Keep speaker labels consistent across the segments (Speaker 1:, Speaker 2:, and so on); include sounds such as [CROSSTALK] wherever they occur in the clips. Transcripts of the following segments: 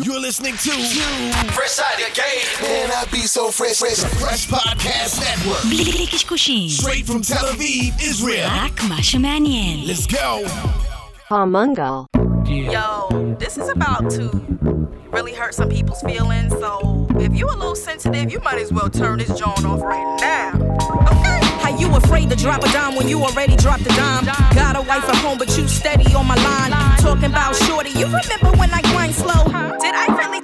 Speaker 1: You're listening to Fresh Out of Game. Man, I be so fresh. Fresh, fresh Podcast Network. Straight from Tel Aviv, Israel. Let's go.
Speaker 2: Palmungal.
Speaker 3: Yo, this is about to really hurt some people's feelings. So if you're a little sensitive, you might as well turn this joint off right now. Okay.
Speaker 4: You afraid to drop a dime when you already dropped a dime? Got a wife at home, but you steady on my line. Talking about shorty, you remember when I grind slow?
Speaker 3: Did I really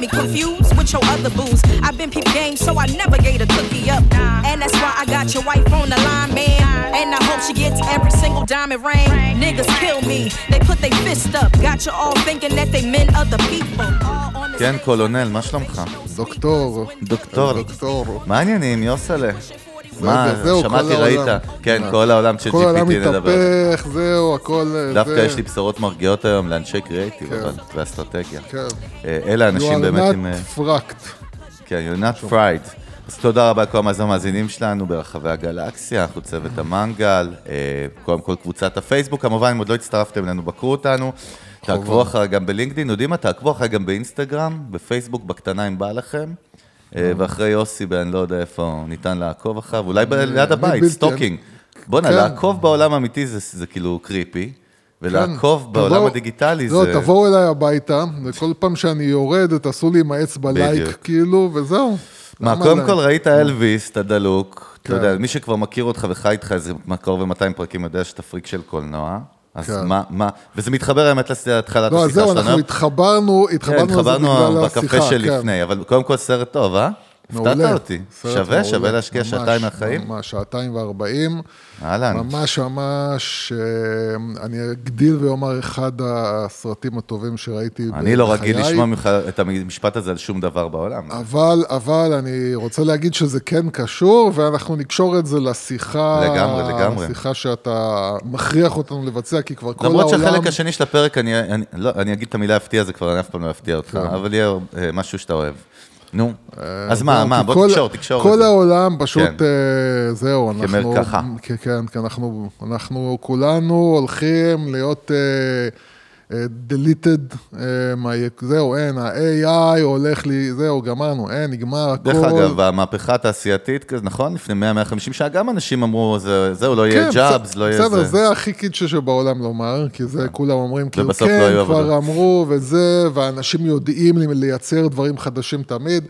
Speaker 4: me confused with your other booze. I've been peep game, so I never gave a cookie up. And that's why I got your wife on the line, man. And I hope she gets every single diamond ring. Niggas kill me, they put their fist up. Got you all thinking that they meant other people. All on the
Speaker 5: כן,
Speaker 4: same-
Speaker 5: קולונל, מה שלומך?
Speaker 6: דוקטור.
Speaker 5: דוקטור.
Speaker 6: דוקטור.
Speaker 5: מה העניינים, יוסלה? מה,
Speaker 6: זהו,
Speaker 5: שמעתי,
Speaker 6: כל
Speaker 5: ראית?
Speaker 6: העולם.
Speaker 5: כן,
Speaker 6: מה?
Speaker 5: כל העולם של
Speaker 6: כל העולם
Speaker 5: GPT נדבר.
Speaker 6: מתהפך, זהו, הכל... אה,
Speaker 5: דווקא. יש לי בשורות מרגיעות היום לאנשי קריאיטיב,
Speaker 6: כן.
Speaker 5: ואסטרטגיה.
Speaker 6: כן.
Speaker 5: אה, אלה אנשים
Speaker 6: You
Speaker 5: באמת
Speaker 6: are
Speaker 5: עם... אה,
Speaker 6: not fracked.
Speaker 5: כן, you're not fried. אז תודה רבה לכל המאזינים שלנו ברחבי הגלקסיה, אנחנו צוות המנגל, קודם כל קבוצת הפייסבוק, כמובן, אם עוד לא הצטרפתם אלינו, בקרו אותנו. תעקבו אחרי גם בלינקדאין, יודעים מה? תעקבו אחרי גם באינסטגרם, בפייסבוק, בקטנה אם בא לכם. אה, ואחרי יוסי, אני לא יודע איפה ניתן לעקוב אחריו, אולי ב- ליד הבית, סטוקינג. בואנה,
Speaker 6: כן.
Speaker 5: לעקוב בעולם האמיתי זה כאילו קריפי, ולעקוב
Speaker 6: כן,
Speaker 5: בעולם הדיגיטלי
Speaker 6: לא,
Speaker 5: זה...
Speaker 6: תבואו אליי הביתה, וכל פעם שאני יורד, תעשו לי עם האצבע. לייק, כאילו, וזהו.
Speaker 5: מה, קודם
Speaker 6: להם?
Speaker 5: כל ראית אלוויס, את הדלוק, אתה
Speaker 6: כן.
Speaker 5: יודע, מי שכבר מכיר אותך וחי איתך איזה קרוב ל-200 פרקים יודע שאתה פריק של קולנוע. אז
Speaker 6: כן.
Speaker 5: מה, מה, וזה מתחבר האמת להתחלת
Speaker 6: לא,
Speaker 5: השיחה
Speaker 6: זהו,
Speaker 5: שלנו.
Speaker 6: אנחנו התחברנו,
Speaker 5: כן,
Speaker 6: התחברנו על זה
Speaker 5: התחברנו
Speaker 6: בגלל
Speaker 5: בקפה
Speaker 6: השיחה.
Speaker 5: שלפני,
Speaker 6: כן.
Speaker 5: אבל קודם כל סרט טוב, אה? הפתעת
Speaker 6: מעולה.
Speaker 5: אותי.
Speaker 6: סרט
Speaker 5: שווה,
Speaker 6: מעולה.
Speaker 5: שווה להשקיע שעתיים מהחיים?
Speaker 6: ממש, שעתיים וארבעים.
Speaker 5: אהלן.
Speaker 6: ממש ממש, אה, אני אגדיל ואומר אחד הסרטים הטובים שראיתי בחיי.
Speaker 5: אני לא רגיל לשמוע ממך את המשפט הזה על שום דבר בעולם.
Speaker 6: אבל, אבל אני רוצה להגיד שזה כן קשור, ואנחנו נקשור את זה לשיחה...
Speaker 5: לגמרי, לגמרי.
Speaker 6: לשיחה שאתה מכריח אותנו לבצע, כי כבר כל העולם...
Speaker 5: למרות שהחלק השני של הפרק, אני, אני, לא, אני אגיד את המילה הפתיע, זה כבר אני אף פעם לא אפתיע אותך, אבל יהיה אה, משהו שאתה אוהב. נו, אז מה,
Speaker 6: זהו,
Speaker 5: מה,
Speaker 6: כי
Speaker 5: בוא
Speaker 6: כל-
Speaker 5: תקשור, תקשור
Speaker 6: כל. העולם פשוט,
Speaker 5: כן.
Speaker 6: אה, זהו, אנחנו...
Speaker 5: כמרקחה.
Speaker 6: כן, כן, אנחנו, אנחנו כולנו הולכים להיות אה, אה, deleted, אה, מה- זהו, אין, ה-AI הולך לי, זהו, גמרנו, אין, נגמר הכל.
Speaker 5: דרך אגב, המהפכה התעשייתית, נכון? לפני 100-150 שנה, גם אנשים אמרו, זה- זהו, לא יהיה
Speaker 6: כן,
Speaker 5: ג'אבס,
Speaker 6: בסדר,
Speaker 5: לא יהיה
Speaker 6: בסדר,
Speaker 5: זה.
Speaker 6: זה הכי קיצ'ה שבעולם לומר, כי זה כולם אומרים, כאילו,
Speaker 5: לא
Speaker 6: כן,
Speaker 5: היו
Speaker 6: כבר. אמרו וזה, ואנשים יודעים לי- לייצר דברים חדשים תמיד,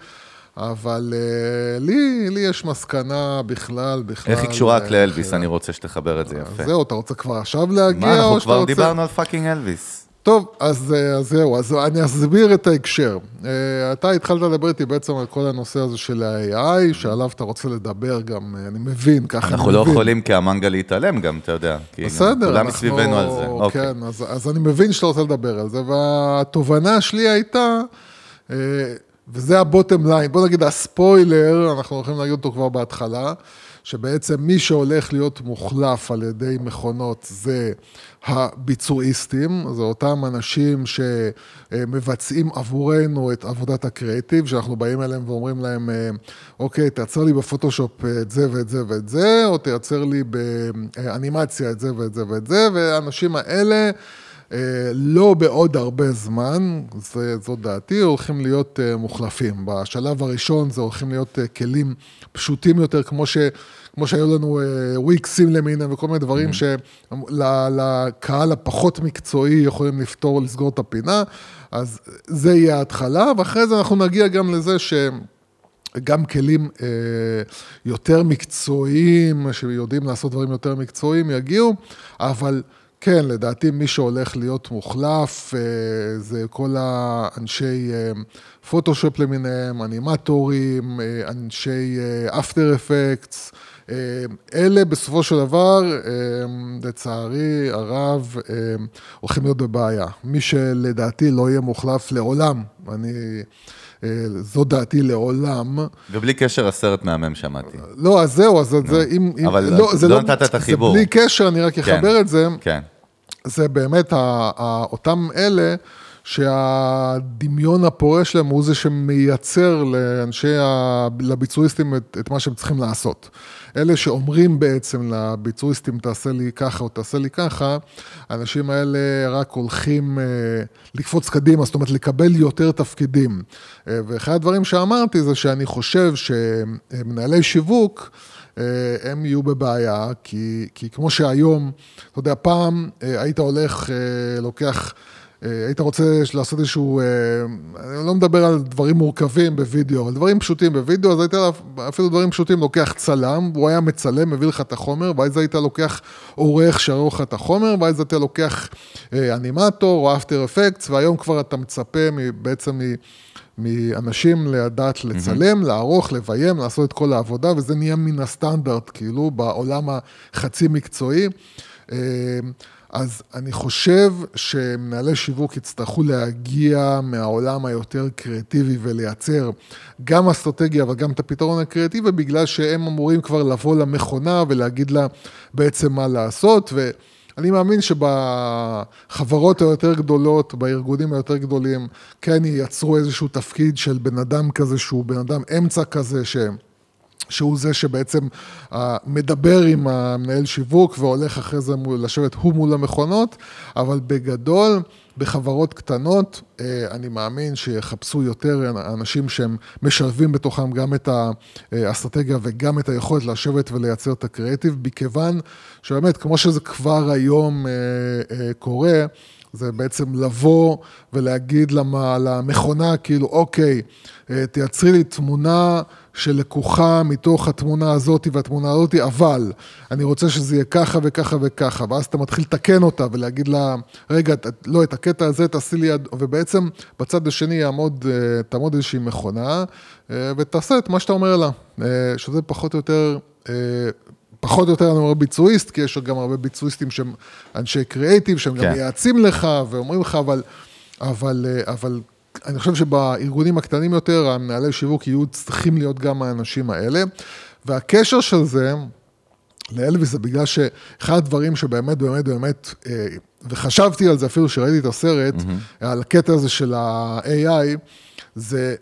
Speaker 6: אבל אה, לי, לי יש מסקנה בכלל, בכלל.
Speaker 5: איך היא קשורה רק
Speaker 6: אה,
Speaker 5: לאלוויס? אני רוצה שתחבר את זה יפה.
Speaker 6: זהו, אתה רוצה כבר עכשיו להגיע,
Speaker 5: מה, אנחנו
Speaker 6: או שאתה
Speaker 5: כבר
Speaker 6: רוצה...
Speaker 5: דיברנו על fucking אלוויס.
Speaker 6: טוב, אז, אה, אז זהו, אז אני אסביר את ההקשר. אה, אתה התחלת לדבר איתי בעצם על כל הנושא הזה של ה-AI, שעליו אתה רוצה לדבר גם, אה, אני מבין, ככה אני
Speaker 5: אנחנו
Speaker 6: מבין.
Speaker 5: לא יכולים כהמנגל להתעלם גם, אתה יודע. גם
Speaker 6: בסדר,
Speaker 5: כולם
Speaker 6: אנחנו...
Speaker 5: מסביבנו על זה. אוקיי.
Speaker 6: כן, אז, אז אני מבין שאתה רוצה לדבר על זה, והתובנה שלי הייתה, וזה הבוטם ליין, בוא נגיד הספוילר, אנחנו הולכים להגיד אותו כבר בהתחלה, שבעצם מי שהולך להיות מוחלף על ידי מכונות זה הביצועיסטים, זה אותם אנשים שמבצעים עבורנו את עבודת הקריאיטיב, שאנחנו באים אליהם ואומרים להם, אה, אוקיי, תייצר לי בפוטושופ את זה ואת זה ואת זה, או תייצר לי באנימציה את זה ואת זה ואת זה, והאנשים האלה... אה, לא בעוד הרבה זמן, זה, זאת דעתי, הולכים להיות אה, מוחלפים. בשלב הראשון זה הולכים להיות אה, כלים פשוטים יותר, כמו, ש, כמו שהיו לנו וויקסים למיניהם וכל מיני דברים שלקהל הפחות מקצועי יכולים לפתור, לסגור את הפינה, אז זה יהיה ההתחלה, ואחרי זה אנחנו נגיע גם לזה ש... גם כלים אה, יותר מקצועיים, שיודעים לעשות דברים יותר מקצועיים, יגיעו, אבל כן, לדעתי מי שהולך להיות מוחלף, אה, זה כל האנשי אה, פוטושופ למיניהם, אנימטורים, אה, אנשי אפטר אפקטס, אה, אלה בסופו של דבר, אה, לצערי הרב, אה, הולכים להיות בבעיה. מי שלדעתי לא יהיה מוחלף לעולם, אני... אה, זו דעתי לעולם.
Speaker 5: ובלי קשר, הסרט מהמם שמעתי.
Speaker 6: לא, אז זהו, אז זה אם... אם-
Speaker 5: אבל
Speaker 6: זה
Speaker 5: לא נתת את החיבור.
Speaker 6: זה בלי קשר, אני רק אחבר
Speaker 5: כן,
Speaker 6: את זה.
Speaker 5: כן.
Speaker 6: זה באמת אותם אלה שהדמיון הפורה שלהם הוא זה שמייצר לאנשי. לביצועיסטים את, את מה שהם צריכים לעשות. אלה שאומרים בעצם לביצועיסטים, תעשה לי ככה או תעשה לי ככה, האנשים האלה רק הולכים אה, לקפוץ קדימה, זאת אומרת, לקבל יותר תפקידים. אה, ואחד הדברים שאמרתי זה שאני חושב שמנהלי שיווק, הם יהיו בבעיה, כי, כי כמו שהיום, אתה יודע, פעם אה, היית הולך, אה, לוקח... אה, היית רוצה לעשות איזשהו, אה, אני לא מדבר על דברים מורכבים בווידאו, אבל דברים פשוטים בווידאו, אז היית אפילו דברים פשוטים, לוקח צלם, הוא היה מצלם, מביא לך את החומר, ואז היית לוקח עורך שערוך לך את החומר, ואז אתה לוקח אה, אנימטור או אפטר אפקטס, והיום כבר אתה מצפה בעצם מאנשים לדעת לצלם, mm-hmm. לערוך, לביים, לעשות את כל העבודה, וזה נהיה מן הסטנדרט, כאילו, בעולם החצי מקצועי. אז אני חושב שמנהלי שיווק יצטרכו להגיע מהעולם היותר קריאטיבי ולייצר גם אסטרטגיה וגם את הפתרון הקריאטיבי, בגלל שהם אמורים כבר לבוא למכונה ולהגיד לה בעצם מה לעשות. ואני מאמין שבחברות היותר גדולות, בארגונים היותר גדולים, כן ייצרו איזשהו תפקיד של בן אדם כזה שהוא בן אדם אמצע כזה, שהם... שהוא זה שבעצם אה, מדבר עם המנהל שיווק והולך אחרי זה לשבת הוא מול המכונות, אבל בגדול, בחברות קטנות, אה, אני מאמין שיחפשו יותר אנשים שהם משלבים בתוכם גם את האסטרטגיה וגם את היכולת לשבת ולייצר את הקריאיטיב, מכיוון שבאמת, כמו שזה כבר היום אה, קורה, זה בעצם לבוא ולהגיד למכונה, כאילו, אוקיי, תייצרי לי תמונה שלקוחה מתוך התמונה הזאת והתמונה הזאת, אבל אני רוצה שזה יהיה ככה וככה וככה, ואז אתה מתחיל לתקן אותה ולהגיד לה, רגע, לא, את הקטע הזה תעשי לי, ובעצם בצד השני יעמוד, אה, תעמוד איזושהי מכונה, אה, ותעשה את מה שאתה אומר לה, אה, שזה פחות או יותר... פחות או יותר אני אומר ביצועיסט, כי יש גם הרבה ביצועיסטים שהם אנשי קריאייטיב, שהם כן. גם מייעצים לך ואומרים לך, אבל, אבל, אבל אני חושב שבארגונים הקטנים יותר, המנהלי שיווק יהיו צריכים להיות גם האנשים האלה. והקשר של זה לאלוויס זה בגלל שאחד הדברים שבאמת, באמת, באמת, אה, וחשבתי על זה אפילו כשראיתי את הסרט, mm-hmm. על הקטע הזה של ה-AI, זה,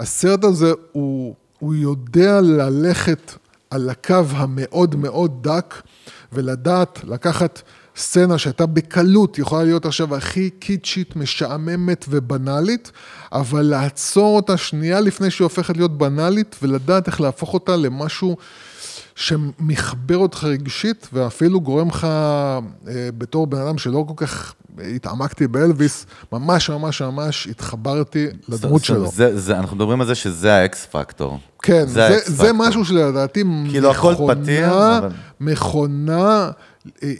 Speaker 6: הסרט הזה הוא, הוא יודע ללכת על הקו המאוד מאוד דק, ולדעת לקחת סצנה שהייתה בקלות יכולה להיות עכשיו הכי קיצ'ית, משעממת ובנאלית, אבל לעצור אותה שנייה לפני שהיא הופכת להיות בנאלית, ולדעת איך להפוך אותה למשהו שמחבר אותך רגשית, ואפילו גורם לך, אה, בתור בן אדם שלא כל כך התעמקתי באלוויס, ממש ממש ממש התחברתי לדמות שלו.
Speaker 5: זה, זה, אנחנו מדברים על זה שזה האקס פקטור.
Speaker 6: כן, זה, זה, זה משהו שלדעתי
Speaker 5: כאילו מכונה,
Speaker 6: מכונה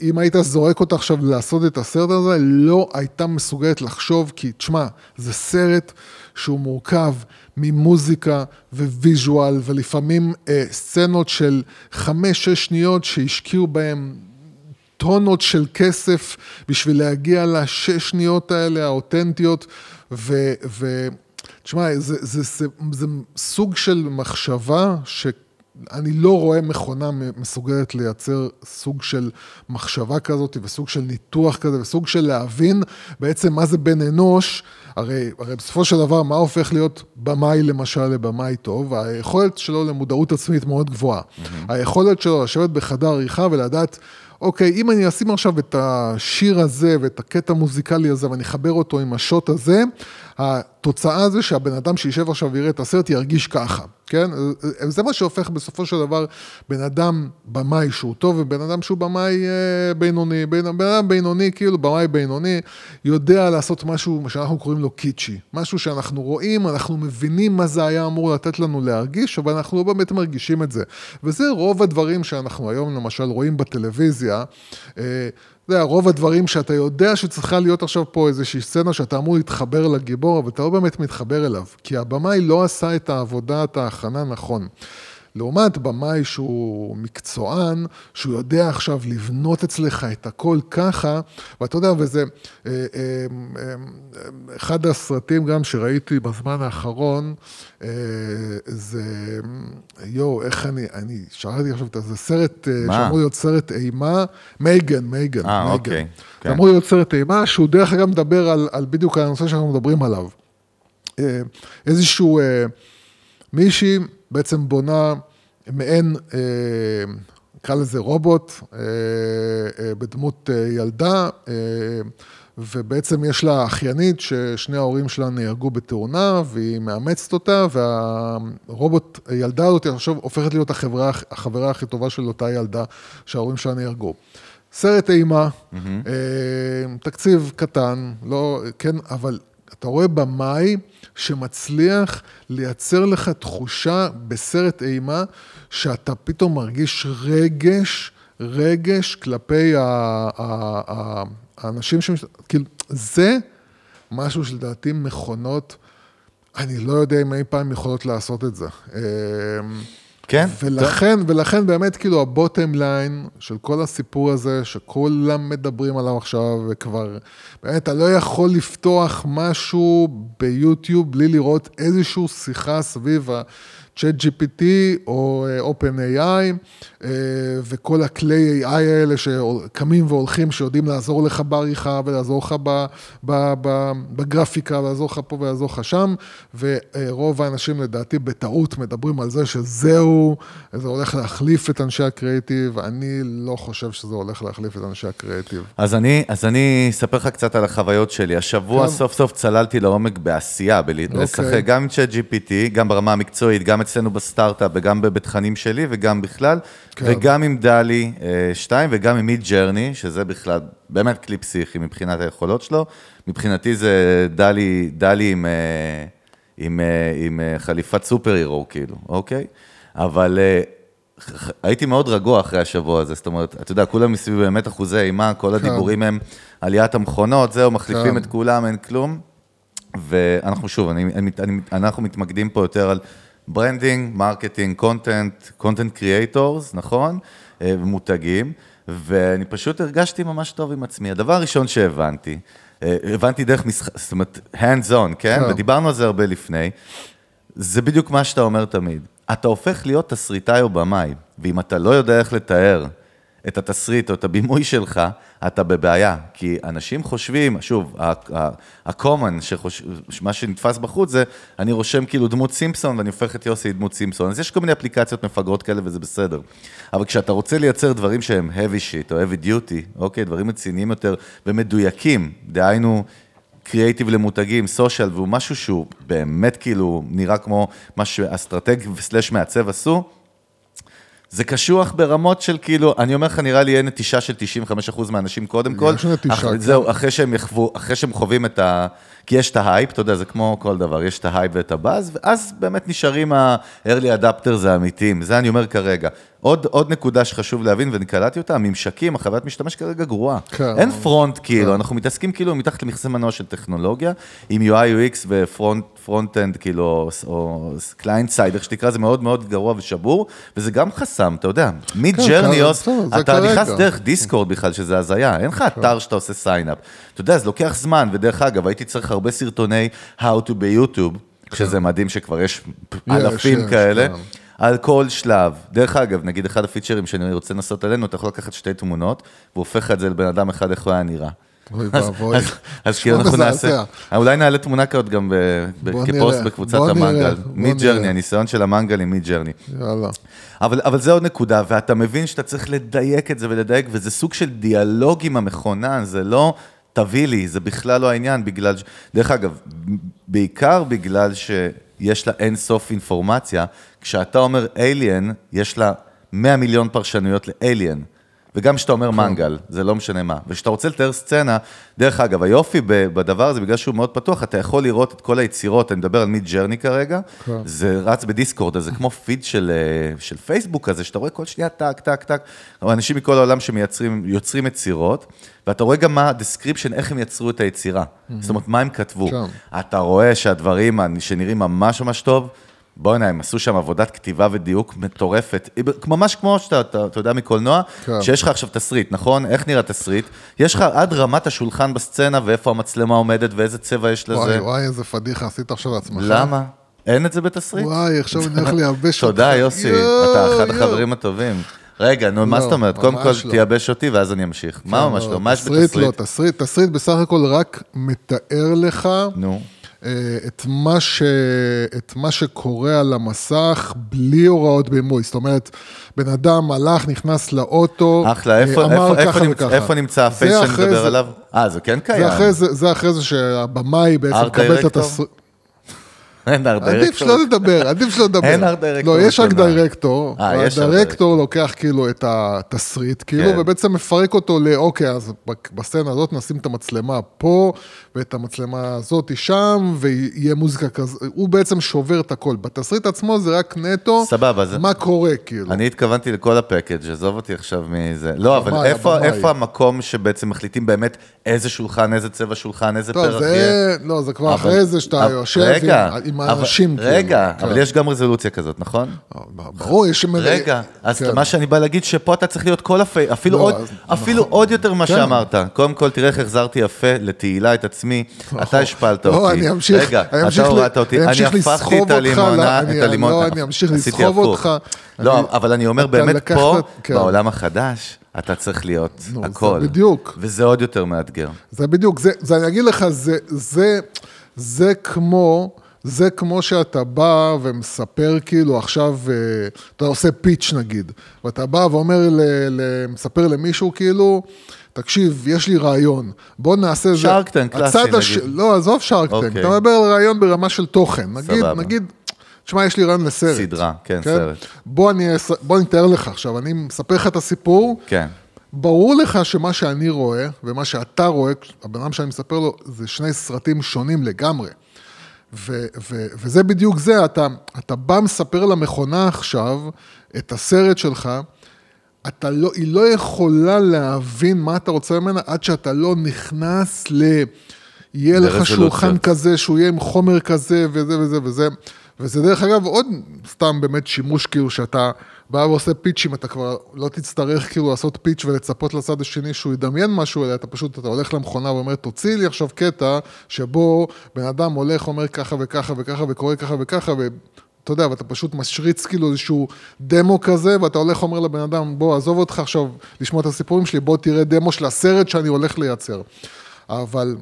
Speaker 6: אם היית זורק אותה עכשיו לעשות את הסרט הזה, לא הייתה מסוגלת לחשוב, כי תשמע, זה סרט שהוא מורכב ממוזיקה ו visual, ולפעמים אה, סצנות של חמש-שש שניות שהשקיעו בהם טונות של כסף בשביל להגיע לשש שניות האלה, האותנטיות, ו... ו תשמע, זה, זה, זה, זה סוג של מחשבה ש... אני לא רואה מכונה מסוגלת לייצר סוג של מחשבה כזאת וסוג של ניתוח כזה וסוג של להבין בעצם מה זה בן אנוש. הרי, הרי בסופו של דבר, מה הופך להיות במאי למשל לבמאי טוב? היכולת שלו למודעות עצמית מאוד גבוהה. Mm-hmm. היכולת שלו לשבת בחדר עריכה ולדעת... אוקיי, אם אני אשים עכשיו את השיר הזה ואת הקטע המוזיקלי הזה ואני אחבר אותו עם השוט הזה, התוצאה זה שהבן אדם שישב עכשיו ויראה את הסרט ירגיש ככה, כן? זה מה שהופך בסופו של דבר בן אדם במאי שהוא טוב ובן אדם שהוא במאי אה, בינוני. בן, בן אדם בינוני, כאילו במאי בינוני, יודע לעשות משהו שאנחנו קוראים לו קיצ'י. משהו שאנחנו רואים, אנחנו מבינים מה זה היה אמור לתת לנו להרגיש, אבל אנחנו לא באמת מרגישים את זה. וזה רוב הדברים שאנחנו היום למשל רואים בטלוויזיה. אתה יודע, רוב הדברים שאתה יודע שצריכה להיות עכשיו פה איזושהי סצנה שאתה אמור להתחבר לגיבור, אבל אתה לא באמת מתחבר אליו, כי הבמאי לא עשה את העבודת ההכנה נכון. לעומת במאי שהוא מקצוען, שהוא יודע עכשיו לבנות אצלך את הכל ככה, ואתה יודע, וזה אה, אה, אה, אחד הסרטים גם שראיתי בזמן האחרון, זה, יואו, איך אני, אני שרתי עכשיו, זה סרט, שאמור להיות סרט אימה, מייגן, מייגן,
Speaker 5: אה, אוקיי.
Speaker 6: כן. זה אמור להיות סרט אימה, שהוא דרך אגב מדבר על, על בדיוק הנושא שאנחנו מדברים עליו. איזשהו, מישהי בעצם בונה מעין, נקרא לזה רובוט, בדמות ילדה, ובעצם יש לה אחיינית ששני ההורים שלה נהרגו בתאונה, והיא מאמצת אותה, והרובוט, הילדה הזאת עכשיו הופכת להיות החברה, החברה הכי טובה של אותה ילדה שההורים שלה נהרגו. סרט אימה, mm-hmm. תקציב קטן, לא, כן, אבל אתה רואה במאי שמצליח לייצר לך תחושה בסרט אימה, שאתה פתאום מרגיש רגש, רגש כלפי ה... ה, ה האנשים ש... כאילו, זה משהו שלדעתי מכונות, אני לא יודע אם אי פעם יכולות לעשות את זה.
Speaker 5: כן.
Speaker 6: ולכן. ולכן באמת כאילו הבוטם ליין של כל הסיפור הזה, שכולם מדברים עליו עכשיו, וכבר, באמת, אתה לא יכול לפתוח משהו ביוטיוב בלי לראות איזושהי שיחה סביב ה... צ'אט GPT או אה, OpenAI אה, וכל הכלי AI האלה שקמים והולכים, שיודעים לעזור לך בעריכה ולעזור לך בגרפיקה, ולעזור לך פה ולעזור לך שם, ורוב האנשים לדעתי בטעות מדברים על זה שזהו, זה הולך להחליף את אנשי הקריאיטיב, אני לא חושב שזה הולך להחליף את אנשי הקריאיטיב.
Speaker 5: אז אני, אז אני אספר לך קצת על החוויות שלי. השבוע כן. סוף סוף צללתי לעומק בעשייה, בלשחק אוקיי. גם עם ChatGPT, גם ברמה המקצועית, גם אצלנו בסטארט-אפ וגם בתכנים שלי וגם בכלל, כן. וגם עם DALL-E 2 אה, וגם עם Midjourney, שזה בכלל באמת כלי פסיכי מבחינת היכולות שלו. מבחינתי זה DALL-E, DALL-E עם, אה, עם, אה, עם, עם חליפת superhero, כאילו, אוקיי? אבל הייתי מאוד רגוע אחרי השבוע הזה, זאת אומרת, אתה יודע, כולם מסביב באמת אחוזי אימה, כל כן. הדיבורים הם עליית המכונות, זהו, מחליפים כן. את כולם, אין כלום. ואנחנו שוב, אני, אני, אני, אנחנו מתמקדים פה יותר על branding, marketing, content, content creators, נכון? אה, מותגים, ואני פשוט הרגשתי ממש טוב עם עצמי. הדבר הראשון שהבנתי, אה, הבנתי דרך משחק, זאת אומרת, hands on, כן? כן? ודיברנו על זה הרבה לפני, זה בדיוק מה שאתה אומר תמיד. אתה הופך להיות תסריטאי או במאי, ואם אתה לא יודע איך לתאר את התסריט או את הבימוי שלך, אתה בבעיה. כי אנשים חושבים, שוב, ה-common, מה שנתפס בחוץ זה, אני רושם כאילו דמות סימפסון ואני הופך את יוסי לדמות סימפסון. אז יש כל מיני אפליקציות מפגרות כאלה וזה בסדר. אבל כשאתה רוצה לייצר דברים שהם heavy shit או heavy duty, אוקיי, דברים רציניים יותר ומדויקים, דהיינו... קריאייטיב למותגים, social, והוא משהו שהוא באמת כאילו נראה כמו מה שאסטרטג ו slash מעצב עשו, זה קשוח ברמות של כאילו, אני אומר לך, נראה לי יהיה נטישה של 95% מהאנשים קודם כל.
Speaker 6: יש נטישה. אח,
Speaker 5: כן. זהו, אחרי שהם יחוו, אחרי שהם חווים את ה... כי יש את ההייפ, אתה יודע, זה כמו כל דבר, יש את ההייפ ואת הבאז, ואז באמת נשארים ה-early adapters האמיתיים, זה אני אומר כרגע. עוד, עוד נקודה שחשוב להבין, ואני קלטתי אותה, הממשקים, החוויית משתמש כרגע גרועה. כן. אין front כאילו, כן. אנחנו מתעסקים כאילו מתחת למכסה מנוע של טכנולוגיה, עם UI, UX ו front-end, כאילו, או client side, איך שתקרא, זה מאוד מאוד גרוע ושבור, וזה גם חסם, אתה יודע, מג'רניוס, כן, כן, אתה נכנס דרך דיסקורד בכלל, שזה הזיה, אין לך כן. אתר שאתה עושה sign up. אתה יודע, זה לוקח זמן, ודרך אגב, הייתי צריך הרבה סרטוני How to ביוטיוב, שזה מדהים שכבר יש אלפים כאלה. על כל שלב. דרך אגב, נגיד אחד הפיצ'רים שאני רוצה לנסות עלינו, אתה יכול לקחת שתי תמונות, והופך את זה לבן אדם אחד, איך הוא היה נראה.
Speaker 6: אוי ואבוי.
Speaker 5: אז כאילו אנחנו נעשה, אולי נעלה תמונה כזאת גם כפוסט בקבוצת המנגל. Midjourney, הניסיון של המנגל עם Midjourney.
Speaker 6: יאללה.
Speaker 5: אבל, אבל זה עוד נקודה, ואתה מבין שאתה צריך לדייק את זה ולדייק, וזה סוג של דיאלוג עם המכונה, זה לא תביא לי, זה בכלל לא העניין, בגלל, דרך אגב, בעיקר בגלל שיש לה אין סוף אינפורמציה, כשאתה אומר alien, יש לה 100 מיליון פרשנויות ל-alien. וגם כשאתה אומר כן. מנגל, זה לא משנה מה. וכשאתה רוצה לתאר סצנה, דרך אגב, היופי בדבר הזה, בגלל שהוא מאוד פתוח, אתה יכול לראות את כל היצירות, אני מדבר על Midjourney כרגע, כן. זה רץ בדיסקורד, אז זה כמו פיד של, אה, של פייסבוק כזה, שאתה רואה כל שנייה טק, טק, טק, אנשים מכל העולם שמייצרים, יוצרים יצירות, ואתה רואה גם מה ה description, איך הם יצרו את היצירה. זאת אומרת, מה הם כתבו. כן. אתה רואה שהדברים שנראים ממש ממש טוב, בואנה, הם עשו שם עבודת כתיבה ודיוק מטורפת. ממש כמו שאתה, אתה, אתה יודע מקולנוע,
Speaker 6: כן.
Speaker 5: שיש לך עכשיו תסריט, נכון? איך נראה תסריט? יש לך עד רמת השולחן בסצנה ואיפה המצלמה עומדת ואיזה צבע יש לזה.
Speaker 6: וואי, וואי, איזה פדיחה עשית עכשיו לעצמך.
Speaker 5: למה? אין את זה בתסריט?
Speaker 6: וואי, עכשיו אני הולך לייבש [LAUGHS] אותך.
Speaker 5: תודה, יוסי, אתה אחד. החברים הטובים. רגע, נו, מה
Speaker 6: לא,
Speaker 5: זאת אומרת? קודם כל
Speaker 6: לא.
Speaker 5: תייבש אותי ואז אני אמשיך. מה ממש לא? מה יש
Speaker 6: תסריט לא,
Speaker 5: בתסריט?
Speaker 6: תסריט, תסריט בסך הכל רק מתאר לך
Speaker 5: נו.
Speaker 6: אה, את מה, ש... את מה שקורה על המסך בלי הוראות בימוי. זאת אומרת, בן אדם הלך, נכנס לאוטו,
Speaker 5: אחלה,
Speaker 6: אה,
Speaker 5: איפה-
Speaker 6: אמר
Speaker 5: איפה- איפה
Speaker 6: ככה
Speaker 5: נמצא-
Speaker 6: וככה.
Speaker 5: איפה נמצא הפייס שאני מדבר
Speaker 6: זה-
Speaker 5: עליו? אה, זה כן קיים.
Speaker 6: זה אחרי זה, זה אחרי זה שהבמאי בעצם מקבל את? התסריט.
Speaker 5: אין ארט
Speaker 6: עדיף
Speaker 5: דירקטור.
Speaker 6: שלא לדבר, עדיף שלא לדבר.
Speaker 5: אין ארט דירקטור
Speaker 6: לא, יש רק. דירקטור.
Speaker 5: אה, יש ארט
Speaker 6: הדירקטור לוקח כאילו את התסריט, כאילו,
Speaker 5: כן.
Speaker 6: ובעצם מפרק אותו לאוקיי, אז בסצנה הזאת נשים את המצלמה פה, ואת המצלמה הזאת שם, ויהיה מוזיקה כזאת. הוא בעצם שובר את הכל. בתסריט עצמו זה רק נטו,
Speaker 5: סבבה, זה-
Speaker 6: מה קורה, כאילו.
Speaker 5: אני התכוונתי לכל הפקאג', עזוב אותי עכשיו מזה. לא, אבל איפה המקום שבעצם מחליטים באמת איזה שולחן, איזה צבע שולחן, איזה
Speaker 6: טוב,
Speaker 5: פרח יהיה?
Speaker 6: לא, זה כבר אחרי זה שאתה יושב
Speaker 5: רגע,
Speaker 6: עם, האנשים, כאילו.
Speaker 5: רגע,
Speaker 6: כן.
Speaker 5: אבל יש גם רזולוציה כזאת, נכון?
Speaker 6: ברור, יש...
Speaker 5: רגע, אז
Speaker 6: כן.
Speaker 5: מה שאני בא להגיד, שפה אתה צריך להיות כל הפי, אפילו
Speaker 6: לא,
Speaker 5: עוד-
Speaker 6: נכון.
Speaker 5: עוד יותר ממה
Speaker 6: כן.
Speaker 5: שאמרת. קודם כל, תראה איך החזרתי יפה לתהילה את עצמי, אתה השפלת אותי.
Speaker 6: לא, אני אמשיך,
Speaker 5: רגע, אתה הורדת אותי,
Speaker 6: אני
Speaker 5: הפכתי את הלימונה,
Speaker 6: לא,
Speaker 5: את הלימון,
Speaker 6: לא, אני אמשיך לסחוב. אותך.
Speaker 5: לא, אבל אני אומר, באמת פה,
Speaker 6: כן.
Speaker 5: בעולם החדש, אתה צריך להיות
Speaker 6: נו, זה
Speaker 5: הכל.
Speaker 6: בדיוק.
Speaker 5: וזה עוד יותר מאתגר.
Speaker 6: זה בדיוק, זה, זה אני אגיד לך, זה, זה, זה כמו, זה כמו שאתה בא ומספר כאילו עכשיו, אה, אתה עושה פיץ' נגיד, ואתה בא ואומר, ל, ל, מספר למישהו כאילו, תקשיב, יש לי רעיון, בוא נעשה זה.
Speaker 5: שרק טנק, קלאסי,
Speaker 6: הצד הש-
Speaker 5: נגיד.
Speaker 6: לא, עזוב שרק טנק,
Speaker 5: אוקיי.
Speaker 6: אתה מדבר על רעיון ברמה של תוכן. נגיד,
Speaker 5: סבבה.
Speaker 6: נגיד, תשמע, יש לי רעיון לסרט.
Speaker 5: סדרה, כן, סרט.
Speaker 6: בוא אני, בוא אני אתאר לך עכשיו, אני מספר לך את הסיפור,
Speaker 5: כן.
Speaker 6: ברור לך שמה שאני רואה, ומה שאתה רואה, הבן אדם שאני מספר לו, זה שני סרטים שונים לגמרי. ו- ו- וזה בדיוק זה, אתה, אתה בא מספר למכונה עכשיו את הסרט שלך, אתה לא, היא לא יכולה להבין מה אתה רוצה ממנה עד שאתה לא נכנס ל... יהיה לך. שולחן כזה, שהוא יהיה עם חומר כזה, וזה וזה וזה. וזה דרך אגב עוד סתם באמת שימוש כאילו שאתה בא ועושה פיצ'ים, אתה כבר לא תצטרך כאילו לעשות פיץ' ולצפות לצד השני שהוא ידמיין משהו, אלא אתה פשוט, אתה הולך למכונה ואומר, תוציא לי עכשיו קטע שבו בן אדם הולך, אומר ככה וככה וככה וקורא ככה וככה, ואתה יודע, ואתה פשוט משריץ כאילו איזשהו דמו כזה, ואתה הולך אומר לבן אדם, בוא, עזוב אותך עכשיו לשמוע את הסיפורים שלי, בוא תראה דמו של הסרט שאני הולך לייצר. אבל...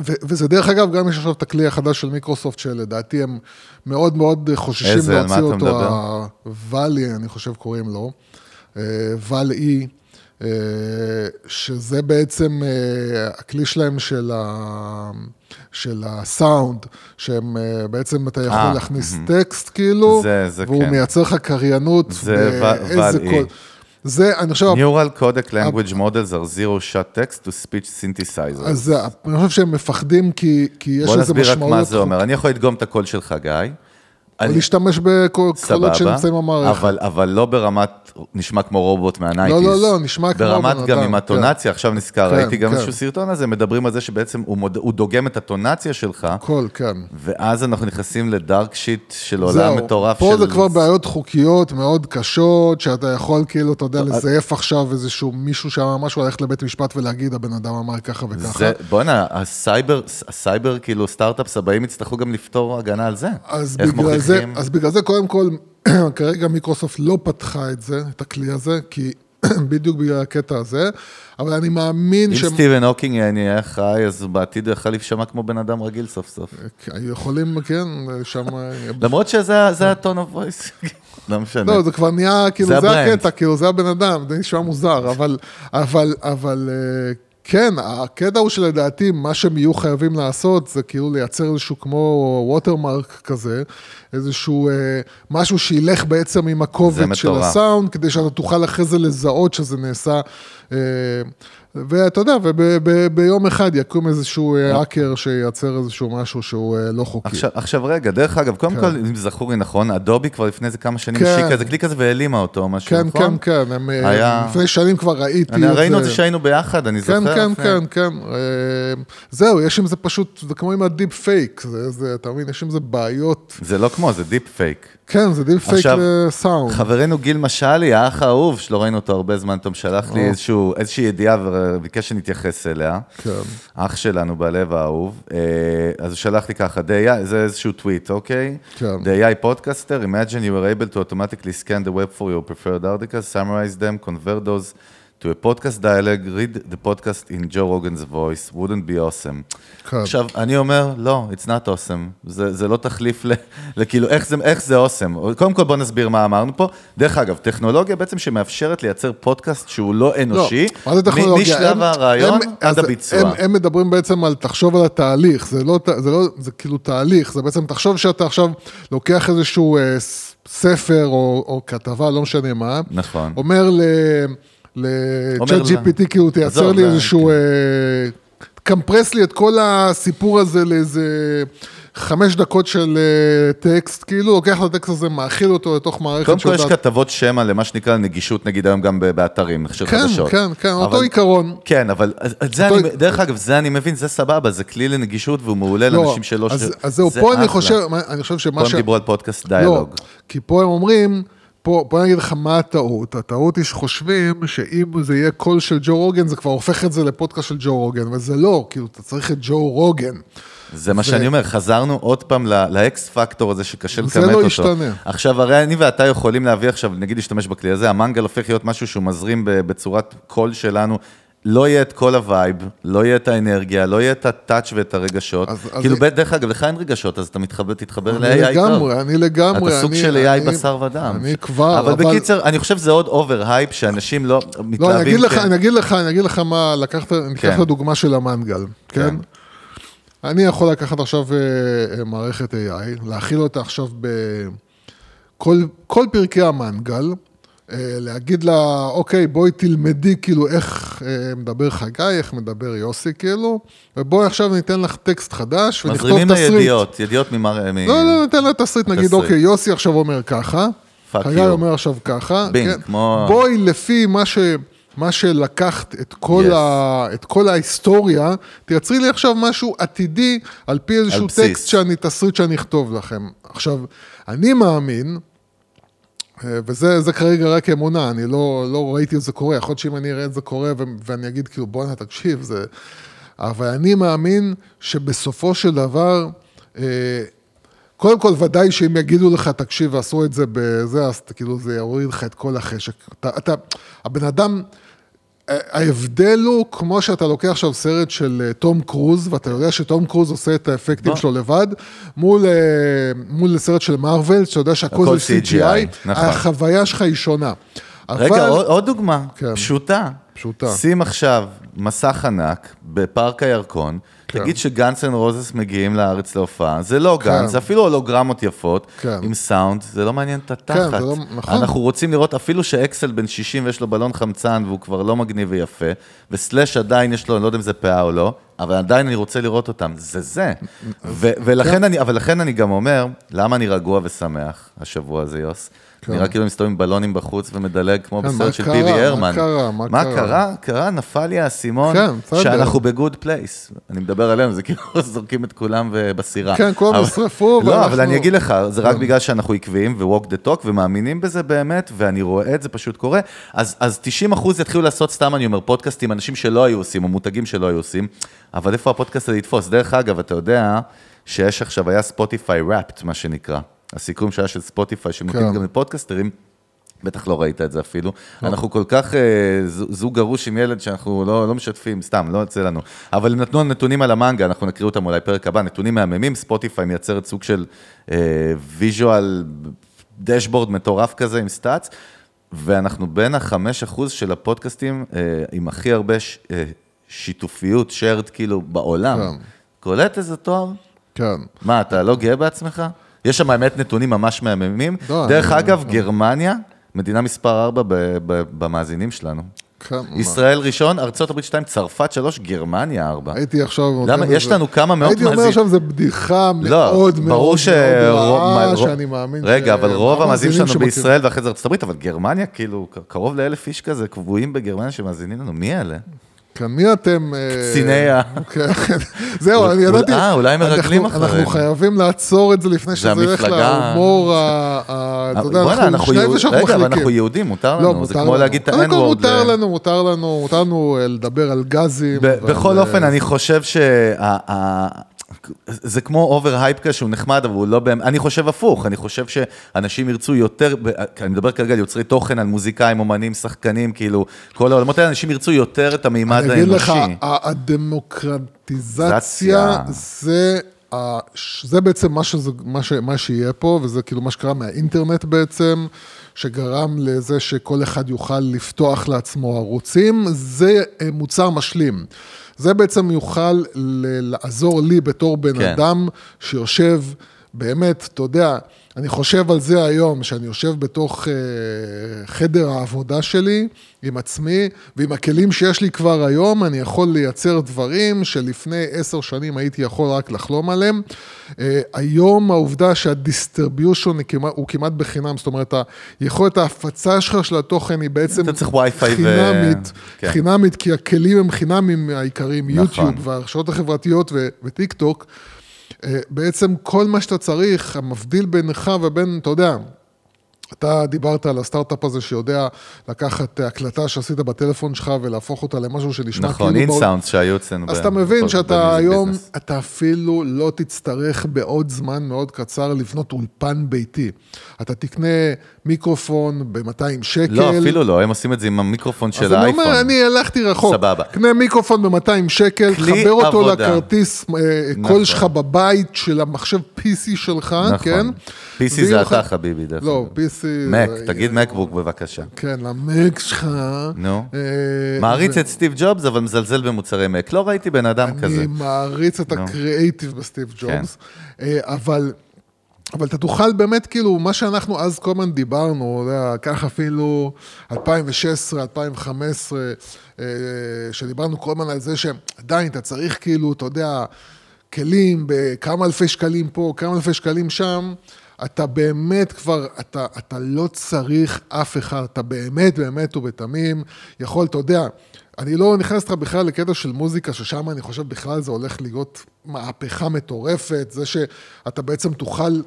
Speaker 6: ו- וזה דרך אגב, גם יש עכשיו את הכלי החדש של מיקרוסופט, שלדעתי הם מאוד מאוד חוששים
Speaker 5: איזה? על מה
Speaker 6: להוציא
Speaker 5: אתה
Speaker 6: אותו,
Speaker 5: מדבר?
Speaker 6: הוואלי, אני חושב קוראים לו, ואל אי, אה, שזה בעצם אה, הכלי שלהם של, ה... של הסאונד, שהם אה, בעצם אתה יכול
Speaker 5: אה,
Speaker 6: להכניס טקסט כאילו,
Speaker 5: זה- זה
Speaker 6: והוא
Speaker 5: כן.
Speaker 6: מייצר לך קריינות,
Speaker 5: זה ו- ואל-אי.
Speaker 6: קול. זה, אני חושב,
Speaker 5: Neural Codec Language Models are zero shot text to speech synthesizers.
Speaker 6: אז אני חושב שהם מפחדים כי, כי יש
Speaker 5: בוא
Speaker 6: לזה
Speaker 5: נסביר רק. מה זה אומר. אני יכול לדגום את הקול שלך, גיא.
Speaker 6: או
Speaker 5: אני-
Speaker 6: להשתמש בקולות שנמצאים במערכת.
Speaker 5: אבל, אבל לא ברמת, נשמע כמו רובוט מה nineties.
Speaker 6: לא, לא, נשמע כמו
Speaker 5: ברמת
Speaker 6: בן
Speaker 5: גם
Speaker 6: אדם,
Speaker 5: עם אינטונציה, עכשיו נזכר,
Speaker 6: כן,
Speaker 5: ראיתי גם
Speaker 6: כן.
Speaker 5: איזשהו סרטון הזה, מדברים על זה שבעצם הוא, מוד, הוא דוגם את האינטונציה שלך,
Speaker 6: הכל, כן.
Speaker 5: ואז אנחנו נכנסים ל dark shit של עולם
Speaker 6: זהו,
Speaker 5: מטורף
Speaker 6: פה
Speaker 5: של...
Speaker 6: זה כבר בעיות חוקיות מאוד קשות, שאתה יכול כאילו, אתה יודע, לזייף עכשיו איזשהו מישהו שאמר משהו, ללכת לבית משפט ולהגיד, הבן אדם אמר ככה וככה.
Speaker 5: זה, בואנה, הסייבר, הסייבר, כאילו, startups הבאים יצטרכו גם לפתור הגנה על זה.
Speaker 6: אז בגלל, זה? אז בגלל זה, קודם כל, [CLEARS THROAT] כרגע מיקרוסופט לא פתחה את זה, את הכלי הזה, כי [CLEARS THROAT] בדיוק בגלל הקטע הזה, אבל אני מאמין
Speaker 5: אם
Speaker 6: שהם
Speaker 5: סטיבן הוקינג יהיה חי, אז בעתיד הוא יכל להישמע כמו בן אדם רגיל סוף סוף.
Speaker 6: יכולים, כן, שם... [LAUGHS]
Speaker 5: למרות שזה זה ה tone of voice. לא משנה.
Speaker 6: לא, זה כבר נהיה, כאילו,
Speaker 5: זה
Speaker 6: זה. הקטע, כאילו, זה הבן אדם, זה נשמע מוזר, אבל, אבל, אבל, אה, כן, הקטע הוא שלדעתי, מה שהם יהיו חייבים לעשות, זה כאילו לייצר איזשהו כמו watermark כזה, איזשהו אה, משהו שילך בעצם עם הקובץ של. הסאונד, כדי שאתה תוכל אחרי זה לזהות שזה נעשה אה, ואתה יודע, וביום אחד יקום איזשהו אה, האקר שייצר איזשהו משהו שהוא אה, לא חוקי.
Speaker 5: עכשיו, עכשיו רגע, דרך אגב, קודם
Speaker 6: כן.
Speaker 5: כל, אם זכור לי נכון, אדובי כבר לפני איזה כמה שנים
Speaker 6: כן.
Speaker 5: השיקה איזה כלי כזה והעלימה אותו או משהו,
Speaker 6: כן,
Speaker 5: נכון?
Speaker 6: כן, כן, הם, אה,
Speaker 5: היה-
Speaker 6: לפני שנים כבר ראיתי
Speaker 5: אני, ראינו את זה שהיינו ביחד, אני זוכר.
Speaker 6: כן, כן, כן, כן. אה, זהו, יש עם זה פשוט, זה כמו עם ה deep fake, זה, זה, אתה מבין, יש עם זה בעיות.
Speaker 5: זה לא כמו, זה deep fake.
Speaker 6: כן, זה deep
Speaker 5: fake
Speaker 6: לסאונד.
Speaker 5: חברנו גיל משאלי, האח האהוב, שלא ראינו אותו הרבה זמן, פתאום שלח לי
Speaker 6: או.
Speaker 5: איזשהו, איזושהי ידיעה וביקש שנתייחס אליה.
Speaker 6: כן.
Speaker 5: אח שלנו בלב האהוב. אה, אז הוא שלח לי ככה, זה איזשהו טוויט, אוקיי?
Speaker 6: כן.
Speaker 5: The AI podcaster, imagine you were able to automatically scan the web for your preferred articles, summarize them, convert those to a podcast dialogue, read the podcast in Joe Rogan's voice, wouldn't be awesome.
Speaker 6: כן.
Speaker 5: עכשיו, אני אומר, לא, it's not awesome. זה, זה לא תחליף ל... לכאילו, איך זה, איך זה awesome? קודם כל, בוא נסביר מה אמרנו פה. דרך אגב, טכנולוגיה בעצם שמאפשרת לייצר פודקאסט שהוא לא אנושי,
Speaker 6: מה זה טכנולוגיה?
Speaker 5: משלב
Speaker 6: הם-
Speaker 5: הרעיון
Speaker 6: הם-
Speaker 5: עד הביצוע.
Speaker 6: הם, הם מדברים בעצם על תחשוב על התהליך, זה לא, זה לא, זה כאילו תהליך, זה בעצם תחשוב שאתה עכשיו לוקח איזשהו אה, ספר או, או כתבה, לא משנה מה,
Speaker 5: נכון.
Speaker 6: אומר ל...
Speaker 5: לה-
Speaker 6: GPT, כאילו תייצר
Speaker 5: עזוב,
Speaker 6: לי איזשהו, אה, קמפרס לי את כל הסיפור הזה לאיזה חמש דקות של אה, טקסט, כאילו לוקח את הטקסט הזה, מאכיל אותו לתוך מערכת
Speaker 5: קודם כל יש
Speaker 6: שיודעת-
Speaker 5: כתבות שמע למה שנקרא נגישות, נגיד היום גם באתרים של
Speaker 6: כן,
Speaker 5: חדשות.
Speaker 6: כן, כן, אותו
Speaker 5: אבל-
Speaker 6: עיקרון.
Speaker 5: כן, אבל זה
Speaker 6: אותו-
Speaker 5: אני, דרך אגב, זה אני מבין, זה סבבה, זה כלי לנגישות והוא מעולה
Speaker 6: לא,
Speaker 5: לאנשים שלא...
Speaker 6: אז,
Speaker 5: ש-
Speaker 6: אז זהו,
Speaker 5: זה
Speaker 6: פה אני. חושב, אני חושב שמה
Speaker 5: פה
Speaker 6: ש...
Speaker 5: הם דיברו על פודקאסט
Speaker 6: לא,
Speaker 5: דיאלוג.
Speaker 6: כי פה הם אומרים, פה, אני אגיד לך מה הטעות. הטעות היא שחושבים שאם זה יהיה קול של ג'ו רוגן, זה כבר הופך את זה לפודקאסט של ג'ו רוגן, וזה לא, כאילו, אתה צריך את ג'ו רוגן.
Speaker 5: זה מה שאני אומר, חזרנו עוד פעם ל X factor הזה שקשה
Speaker 6: זה
Speaker 5: לכמת
Speaker 6: לא
Speaker 5: אותו.
Speaker 6: ישתנה.
Speaker 5: עכשיו, הרי אני ואתה יכולים להביא עכשיו, נגיד להשתמש בכלי הזה, המנגל הופך להיות משהו שהוא מזרים בצורת קול שלנו. לא יהיה את כל ה vibe, לא יהיה את האנרגיה, לא יהיה את ה touch ואת הרגשות.
Speaker 6: אז- אז-
Speaker 5: כאילו, ב- דרך אגב, לך אין רגשות, אז אתה מתחבר, תתחבר
Speaker 6: אני
Speaker 5: ל-AI טוב.
Speaker 6: לגמרי, אני לגמרי.
Speaker 5: אתה סוג
Speaker 6: אני-
Speaker 5: של AI
Speaker 6: אני-
Speaker 5: בשר ודם.
Speaker 6: אני כבר,
Speaker 5: אבל בקיצר, אני חושב שזה עוד over hype, שאנשים לא מתלהבים.
Speaker 6: לא, אני אגיד לך,
Speaker 5: כן.
Speaker 6: אני אגיד לך, אני אגיד לך מה, לקחת, אני אקח
Speaker 5: כן.
Speaker 6: את הדוגמה של המנגל, כן? אני יכול לקחת עכשיו אה, אה, מערכת AI, להכיל אותה עכשיו בכל כל פרקי המנגל, להגיד לה, אוקיי, בואי תלמדי כאילו איך אה, מדבר חגי, איך מדבר יוסי, כאילו, ובואי עכשיו ניתן לך טקסט חדש ונכתוב
Speaker 5: מזרימים לה
Speaker 6: תסריט.
Speaker 5: ידיעות, ידיעות ממר... מ-
Speaker 6: לא, לא, ניתן לה תסריט, נגיד,
Speaker 5: תסריט.
Speaker 6: אוקיי, יוסי עכשיו אומר ככה, חגי
Speaker 5: you.
Speaker 6: אומר עכשיו ככה,
Speaker 5: בינג,
Speaker 6: כן.
Speaker 5: כמו-
Speaker 6: בואי לפי מה ש... מה שלקחת את כל,
Speaker 5: Yes.
Speaker 6: ה, את כל ההיסטוריה, תייצרי לי עכשיו משהו עתידי על פי איזשהו
Speaker 5: בסיס.
Speaker 6: טקסט שאני, תסריט שאני אכתוב לכם. עכשיו, אני מאמין, אה, וזה זה כרגע רק אמונה, אני לא, לא ראיתי את זה קורה, יכול להיות שאם אני אראה את זה קורה ו- ואני אגיד כאילו בואנה תקשיב, זה... אבל אני מאמין שבסופו של דבר, אה, קודם כל ודאי שאם יגידו לך תקשיב ועשו את זה בזה, אז כאילו זה יוריד לך את כל החשק. אתה, אתה הבן אדם... ההבדל הוא כמו שאתה לוקח עכשיו סרט של אה, תום קרוז, ואתה יודע שתום קרוז עושה את האפקטים. שלו לבד, מול, אה, מול סרט של מארוול, שאתה יודע שהכל
Speaker 5: הכל
Speaker 6: זה CGI,
Speaker 5: CGI, נכון.
Speaker 6: החוויה שלך היא שונה.
Speaker 5: רגע,
Speaker 6: אבל-
Speaker 5: עוד, עוד דוגמה,
Speaker 6: כן.
Speaker 5: פשוטה.
Speaker 6: פשוטה.
Speaker 5: שים עכשיו מסך ענק בפארק הירקון. תגיד שגאנס אנד רוזס מגיעים לארץ להופעה, זה לא
Speaker 6: כן.
Speaker 5: גאנס, אפילו הולוגרמות יפות,
Speaker 6: כן.
Speaker 5: עם סאונד, זה לא מעניין את התחת.
Speaker 6: כן, לא- נכון.
Speaker 5: אנחנו רוצים לראות, אפילו שאקסל בן 60 ויש לו בלון חמצן והוא כבר לא מגניב ויפה, וסלאש עדיין יש לו, אני לא יודע אם זה פאה או לא, אבל עדיין אני רוצה לראות אותם, זה זה.
Speaker 6: כן.
Speaker 5: ולכן אני, אבל לכן אני גם אומר, למה אני רגוע ושמח השבוע הזה, יוס? נראה כאילו מסתובב עם בלונים בחוץ ומדלג כמו
Speaker 6: כן,
Speaker 5: בסרט
Speaker 6: מה
Speaker 5: של
Speaker 6: קרה?
Speaker 5: פיבי
Speaker 6: מה
Speaker 5: הרמן.
Speaker 6: קרה? מה
Speaker 5: מה
Speaker 6: קרה?
Speaker 5: קרה? קרה, נפל לי האסימון,
Speaker 6: כן.
Speaker 5: שאנחנו ב good place. אני מדבר עלינו, זה כאילו [LAUGHS] זורקים את כולם בסירה.
Speaker 6: כן, כולם
Speaker 5: אבל-
Speaker 6: נשרפו,
Speaker 5: לא,
Speaker 6: ואנחנו-
Speaker 5: אבל אני אגיד לך, זה רק
Speaker 6: כן.
Speaker 5: בגלל שאנחנו עקביים ו-walk the talk ומאמינים בזה באמת, ואני רואה את זה פשוט קורה. אז, אז 90 אחוז יתחילו לעשות, סתם אני אומר, פודקאסטים, אנשים שלא היו עושים, או מותגים שלא היו עושים, אבל איפה הפודקאסט הזה יתפוס? דרך אגב, אתה יודע שיש עכשיו, היה ספוטיפיי Wrapped, מה שנקרא. הסיכום שהיה של ספוטיפיי, שמתאים
Speaker 6: כן.
Speaker 5: גם לפודקאסטרים. בטח לא ראית את זה אפילו. אנחנו כל כך אה, זוג גרוש עם ילד שאנחנו לא, לא משתפים, סתם, לא יוצא לנו. אבל הם נתנו נתונים על המנגל, אנחנו נקריא אותם אולי פרק הבא, נתונים מהממים, ספוטיפיי מייצרת סוג של visual, dashboard מטורף כזה עם stats, ואנחנו בין החמש אחוז של הפודקאסטים אה, עם הכי הרבה ש, אה, שיתופיות, shared כאילו בעולם.
Speaker 6: כן.
Speaker 5: קולט איזה תואר?
Speaker 6: כן.
Speaker 5: מה, אתה לא גאה בעצמך? יש שם האמת נתונים ממש מהממים.
Speaker 6: לא,
Speaker 5: דרך
Speaker 6: אני-
Speaker 5: אגב, גרמניה, מדינה מספר 4 במאזינים שלנו.
Speaker 6: כמה?
Speaker 5: ישראל ראשון, ארצות הברית שתיים, צרפת שלוש, גרמניה ארבע.
Speaker 6: הייתי עכשיו...
Speaker 5: למה? יש לנו כמה מאות
Speaker 6: הייתי אומר
Speaker 5: מאזינים.
Speaker 6: עכשיו, זו בדיחה מאוד
Speaker 5: לא,
Speaker 6: מאוד. רעה, שאני מאמין
Speaker 5: רגע, אבל רוב המאזינים שלנו. בישראל ואחרי זה הברית, אבל גרמניה, כאילו, קרוב לאלף איש כזה קבועים בגרמניה שמאזינים לנו, מי אלה?
Speaker 6: כן, מי אתם? אה,
Speaker 5: קציני ה-
Speaker 6: כן, זהו, אני ידעתי...
Speaker 5: אה, אולי הם מרגלים אחריהם.
Speaker 6: אנחנו חייבים לעצור את זה לפני שזה ילך להומור, ה- אתה יודע,
Speaker 5: אנחנו
Speaker 6: שני זה שאנחנו
Speaker 5: רגע, אבל
Speaker 6: מחליקים.
Speaker 5: אנחנו יהודים, מותר
Speaker 6: לא,
Speaker 5: לנו, זה כמו. להגיד את ה-N-word.
Speaker 6: מותר
Speaker 5: ל-
Speaker 6: לנו, מותר לנו, מותר לנו אה, לדבר על גזים.
Speaker 5: בכל
Speaker 6: אה,
Speaker 5: אופן, אני חושב שזה כמו over hype כזה שהוא נחמד, אבל הוא לא באמת, אני חושב הפוך, אני חושב שאנשים ירצו יותר, אני מדבר כרגע על יוצרי תוכן, על מוזיקאים, אומנים, שחקנים, כאילו, כל העולמות האלה, אנשים ירצו יותר את המימד
Speaker 6: אני אגיד לך,
Speaker 5: האנושי.
Speaker 6: הדמוקרטיזציה
Speaker 5: זציה.
Speaker 6: זה, זה בעצם מה, שזה, מה, ש, מה שיהיה פה, וזה כאילו מה שקרה מהאינטרנט בעצם, שגרם לזה שכל אחד יוכל לפתוח לעצמו ערוצים, זה אה, מוצר משלים. זה בעצם יוכל לעזור לי בתור בן
Speaker 5: כן.
Speaker 6: אדם שיושב, באמת, אתה יודע, אני חושב על זה היום, שאני יושב בתוך אה, חדר העבודה שלי עם עצמי, ועם הכלים שיש לי כבר היום, אני יכול לייצר דברים שלפני עשר שנים הייתי יכול רק לחלום עליהם. אה, היום העובדה שה distribution הוא כמעט בחינם, זאת אומרת, היכולת ההפצה שלך של התוכן היא בעצם
Speaker 5: וי-פיי ו-
Speaker 6: חינמית,
Speaker 5: כן.
Speaker 6: חינמית, כי הכלים הם חינמים העיקריים,
Speaker 5: נכון.
Speaker 6: יוטיוב והרשתות החברתיות וטיק טוק. אה, בעצם כל מה שאתה צריך, המבדיל בינך ובין, אתה יודע, אתה דיברת על הסטארט-אפ הזה שיודע לקחת אה, הקלטה שעשית בטלפון שלך ולהפוך אותה למשהו שנשמע
Speaker 5: נכון,
Speaker 6: כאילו... בעול-
Speaker 5: אינסאונדס שהיו אצלנו.
Speaker 6: אז
Speaker 5: ב-
Speaker 6: אתה מבין שאתה היום,
Speaker 5: business.
Speaker 6: אתה אפילו לא תצטרך בעוד זמן מאוד קצר לבנות אולפן ביתי. אתה תקנה מיקרופון ב-200 שקל.
Speaker 5: לא, אפילו לא, הם עושים את זה עם המיקרופון של
Speaker 6: אז אני
Speaker 5: האייפון.
Speaker 6: אומר, אני הלכתי רחוק.
Speaker 5: סבבה.
Speaker 6: קנה מיקרופון ב-200 שקל,
Speaker 5: כלי
Speaker 6: חבר אותו
Speaker 5: עבודה.
Speaker 6: לכרטיס אה,
Speaker 5: נכון.
Speaker 6: קול שלך בבית של המחשב PC שלך, כן?
Speaker 5: נכון. PC זה אתה, חביבי, דרך
Speaker 6: לא,
Speaker 5: אגב.
Speaker 6: PC...
Speaker 5: מק,
Speaker 6: זה-
Speaker 5: תגיד מקבוק בבקשה.
Speaker 6: כן, למק שלך.
Speaker 5: נו.
Speaker 6: אה,
Speaker 5: מעריץ את סטיב ג'ובס, אבל מזלזל במוצרי מק. לא ראיתי בן אדם כזה.
Speaker 6: אני מעריץ את. הקריאייטיב בסטיב
Speaker 5: כן.
Speaker 6: ג'ובס, אה, אבל... אבל אתה תוכל באמת, כאילו, מה שאנחנו אז כל הזמן דיברנו, אתה יודע, קח אפילו 2016, 2015, אה, שדיברנו כל הזמן על זה שעדיין אתה צריך, כאילו, אתה יודע, כלים בכמה אלפי שקלים פה, כמה אלפי שקלים שם, אתה באמת כבר, אתה, אתה לא צריך אף אחד, אתה באמת, באמת ובתמים. יכול, אתה יודע, אני לא נכנס לך בכלל לקטע של מוזיקה, ששם אני חושב בכלל זה הולך להיות מהפכה מטורפת, זה שאתה בעצם תוכל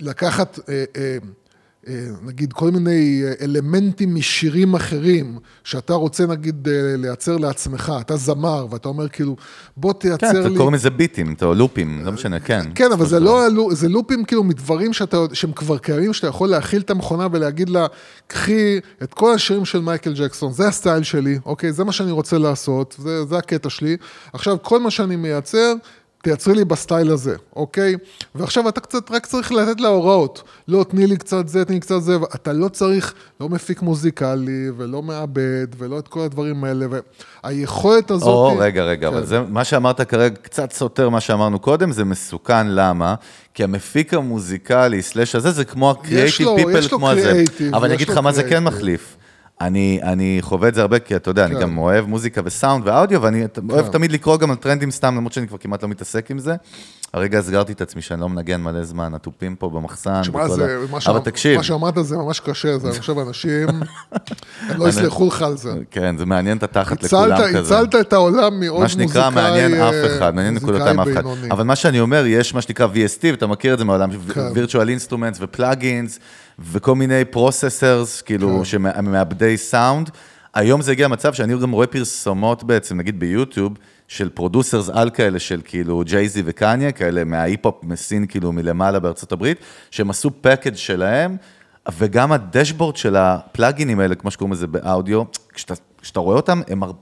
Speaker 6: לקחת, אה, אה, נגיד, כל מיני אה, אלמנטים משירים אחרים, שאתה רוצה, נגיד, אה, לייצר לעצמך, אתה זמר, ואתה אומר, כאילו, בוא
Speaker 5: כן,
Speaker 6: תייצר
Speaker 5: אתה
Speaker 6: לי...
Speaker 5: קוראים לזה ביטים, או לופים, לא משנה, כן.
Speaker 6: כן, אבל זה לא, זה לופים כאילו מדברים שאתה, שהם כבר קיימים, שאתה יכול להכיל את המכונה ולהגיד לה, קחי את כל השירים של מייקל ג'קסון, זה הסטייל שלי, אוקיי? זה מה שאני רוצה לעשות, זה, זה הקטע שלי. עכשיו, כל מה שאני מייצר, תייצרי לי ב style הזה, אוקיי? ועכשיו אתה קצת רק צריך לתת לה הוראות. לא, תני לי קצת זה, תני לי קצת זה, אתה לא צריך, לא מפיק מוזיקלי, ולא מעבד, ולא את כל הדברים האלה, והיכולת הזאת...
Speaker 5: או, רגע, רגע, אבל
Speaker 6: כן.
Speaker 5: זה, מה שאמרת כרגע קצת סותר מה שאמרנו קודם, זה מסוכן, למה? כי המפיק המוזיקלי, סלאש הזה, זה כמו
Speaker 6: יש לו
Speaker 5: כמו הזה. אבל אני אגיד לך מה זה כן. מחליף. אני, אני חווה את זה הרבה, כי אתה יודע, אני
Speaker 6: כן.
Speaker 5: גם אוהב מוזיקה וסאונד ואודיו, ואני אוהב תמיד לקרוא גם על טרנדים סתם, למרות שאני כבר כמעט לא מתעסק עם זה. הרגע הסגרתי את עצמי שאני לא מנגן מלא זמן, התופים פה במחסן.
Speaker 6: תשמע, זה,
Speaker 5: ה-
Speaker 6: מה,
Speaker 5: אבל
Speaker 6: שאמר,
Speaker 5: תקשיב,
Speaker 6: מה שאמרת זה ממש קשה, זה, אני חושב, אנשים, [LAUGHS] הם לא יסלחו לך על זה.
Speaker 5: כן, זה מעניין את התחת לכולם כזה.
Speaker 6: הצלת את העולם מעוד
Speaker 5: מה
Speaker 6: מוזיקאי,
Speaker 5: שנקרא, מעניין
Speaker 6: אה,
Speaker 5: אף אחד, מעניין נקודתיים אף אחד. אבל מה שאני אומר, יש מה שנקרא VST, ואתה מכיר את זה מהעולם,
Speaker 6: כן.
Speaker 5: virtual instruments ו plugins, וכל מיני processors, כאילו,
Speaker 6: כן.
Speaker 5: שמעבדי סאונד. היום זה הגיע למצב שאני גם רואה פרסומות בעצם, נגיד ביוטיוב, של producers על כאלה, של כאילו ג'ייזי וקניה, כאלה מההיפ-הופ מה scene, כאילו מלמעלה בארצות הברית, שהם עשו package שלהם, וגם ה dashboard של הפלאגינים האלה, כמו שקוראים לזה באודיו, כשאתה, כשאתה רואה אותם, הם הרבה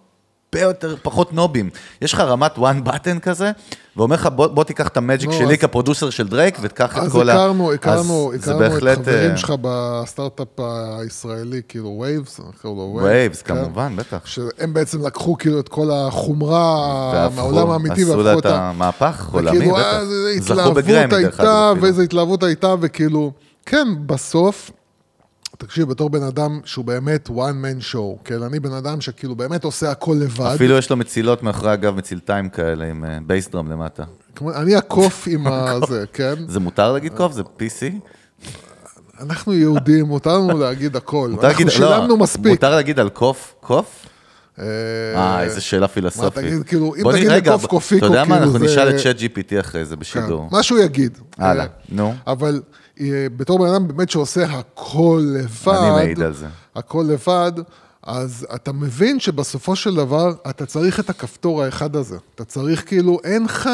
Speaker 5: יותר, פחות knobים. יש לך רמת one button כזה, ואומר לך, בוא, בוא תיקח את ה magic
Speaker 6: לא,
Speaker 5: שלי
Speaker 6: אז-
Speaker 5: כ producer של דרייק, ותקח את
Speaker 6: אז
Speaker 5: כל ה...
Speaker 6: הכרנו, הכרנו,
Speaker 5: אז זה
Speaker 6: הכרנו את
Speaker 5: בהחלט,
Speaker 6: חברים
Speaker 5: אה,
Speaker 6: שלך בסטארט-אפ הישראלי, כאילו Waves, קראו לו
Speaker 5: Waves,
Speaker 6: כן.
Speaker 5: כמובן, בטח.
Speaker 6: שהם בעצם לקחו כאילו את כל החומרה
Speaker 5: והפכו-
Speaker 6: מהעולם האמיתי
Speaker 5: עשו לה
Speaker 6: והפכו
Speaker 5: את
Speaker 6: אותה.
Speaker 5: המהפך עולמי,
Speaker 6: וכאילו,
Speaker 5: בטח.
Speaker 6: אה, איזה
Speaker 5: זכו
Speaker 6: התלהבות
Speaker 5: בגרמי, דרך אגב, אפילו.
Speaker 6: ואיזה התלהבות הייתה, וכאילו, כן, בסוף, תקשיב, בתור בן אדם שהוא באמת one man show, כן? אני בן אדם שכאילו באמת עושה הכל לבד.
Speaker 5: אפילו יש לו מצילות מאחורי הגב, מצילתיים כאלה, עם bass drum למטה.
Speaker 6: כמו- אני הקוף עם [LAUGHS] הזה, כן?
Speaker 5: זה מותר להגיד קוף? זה PC?
Speaker 6: אנחנו יהודים, מותר לנו להגיד הכל. אנחנו
Speaker 5: לא,
Speaker 6: שילמנו מספיק.
Speaker 5: מותר להגיד על קוף? קוף?
Speaker 6: אה,
Speaker 5: אה, איזה שאלה פילוסופית.
Speaker 6: תגיד, כאילו, אם תגיד לקוף קופיקו,
Speaker 5: אתה יודע מה,
Speaker 6: כאילו,
Speaker 5: אנחנו
Speaker 6: זה-
Speaker 5: נשאל את צ'אט GPT אחרי זה
Speaker 6: כן,
Speaker 5: בשידור.
Speaker 6: מה שהוא יגיד.
Speaker 5: הלאה,
Speaker 6: אה,
Speaker 5: נו.
Speaker 6: אבל אה, בתור בן אדם באמת שעושה הכל לבד,
Speaker 5: אני מעיד על זה.
Speaker 6: הכל לבד, אז אתה מבין שבסופו של דבר אתה צריך את הכפתור האחד הזה. אתה צריך כאילו, אין לך...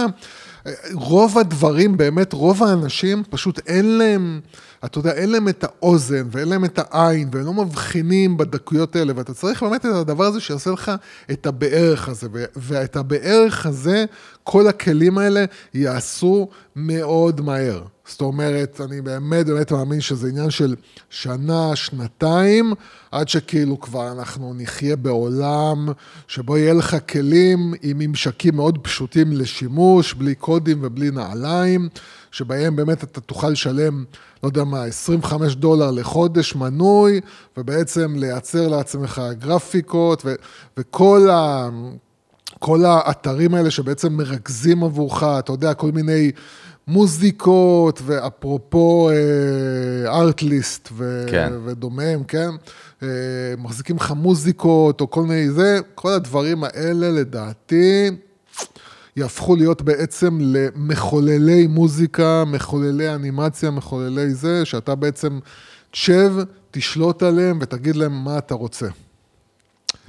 Speaker 6: רוב הדברים, באמת, רוב האנשים פשוט אין להם, אתה יודע, אין להם את האוזן ואין להם את העין והם לא מבחינים בדקויות האלה, ואתה צריך באמת את הדבר הזה שיעשה לך את הבערך הזה, ואת הבערך הזה, כל הכלים האלה יעשו מאוד מהר. זאת אומרת, אני באמת באמת מאמין שזה עניין של שנה, שנתיים, עד שכאילו כבר אנחנו נחיה בעולם שבו יהיה לך כלים עם ממשקים מאוד פשוטים לשימוש, בלי קודים ובלי נעליים, שבהם באמת אתה תוכל לשלם, לא יודע מה, 25 דולר לחודש מנוי, ובעצם לייצר לעצמך גרפיקות, ו- וכל ה... כל האתרים האלה שבעצם מרכזים עבורך, אתה יודע, כל מיני מוזיקות, ואפרופו ארטליסט ו-
Speaker 5: כן.
Speaker 6: ודומיהם, כן? אה, מחזיקים לך מוזיקות, או כל מיני זה, כל הדברים האלה לדעתי יהפכו להיות בעצם למחוללי מוזיקה, מחוללי אנימציה, מחוללי זה, שאתה בעצם תשב, תשלוט עליהם ותגיד להם מה אתה רוצה.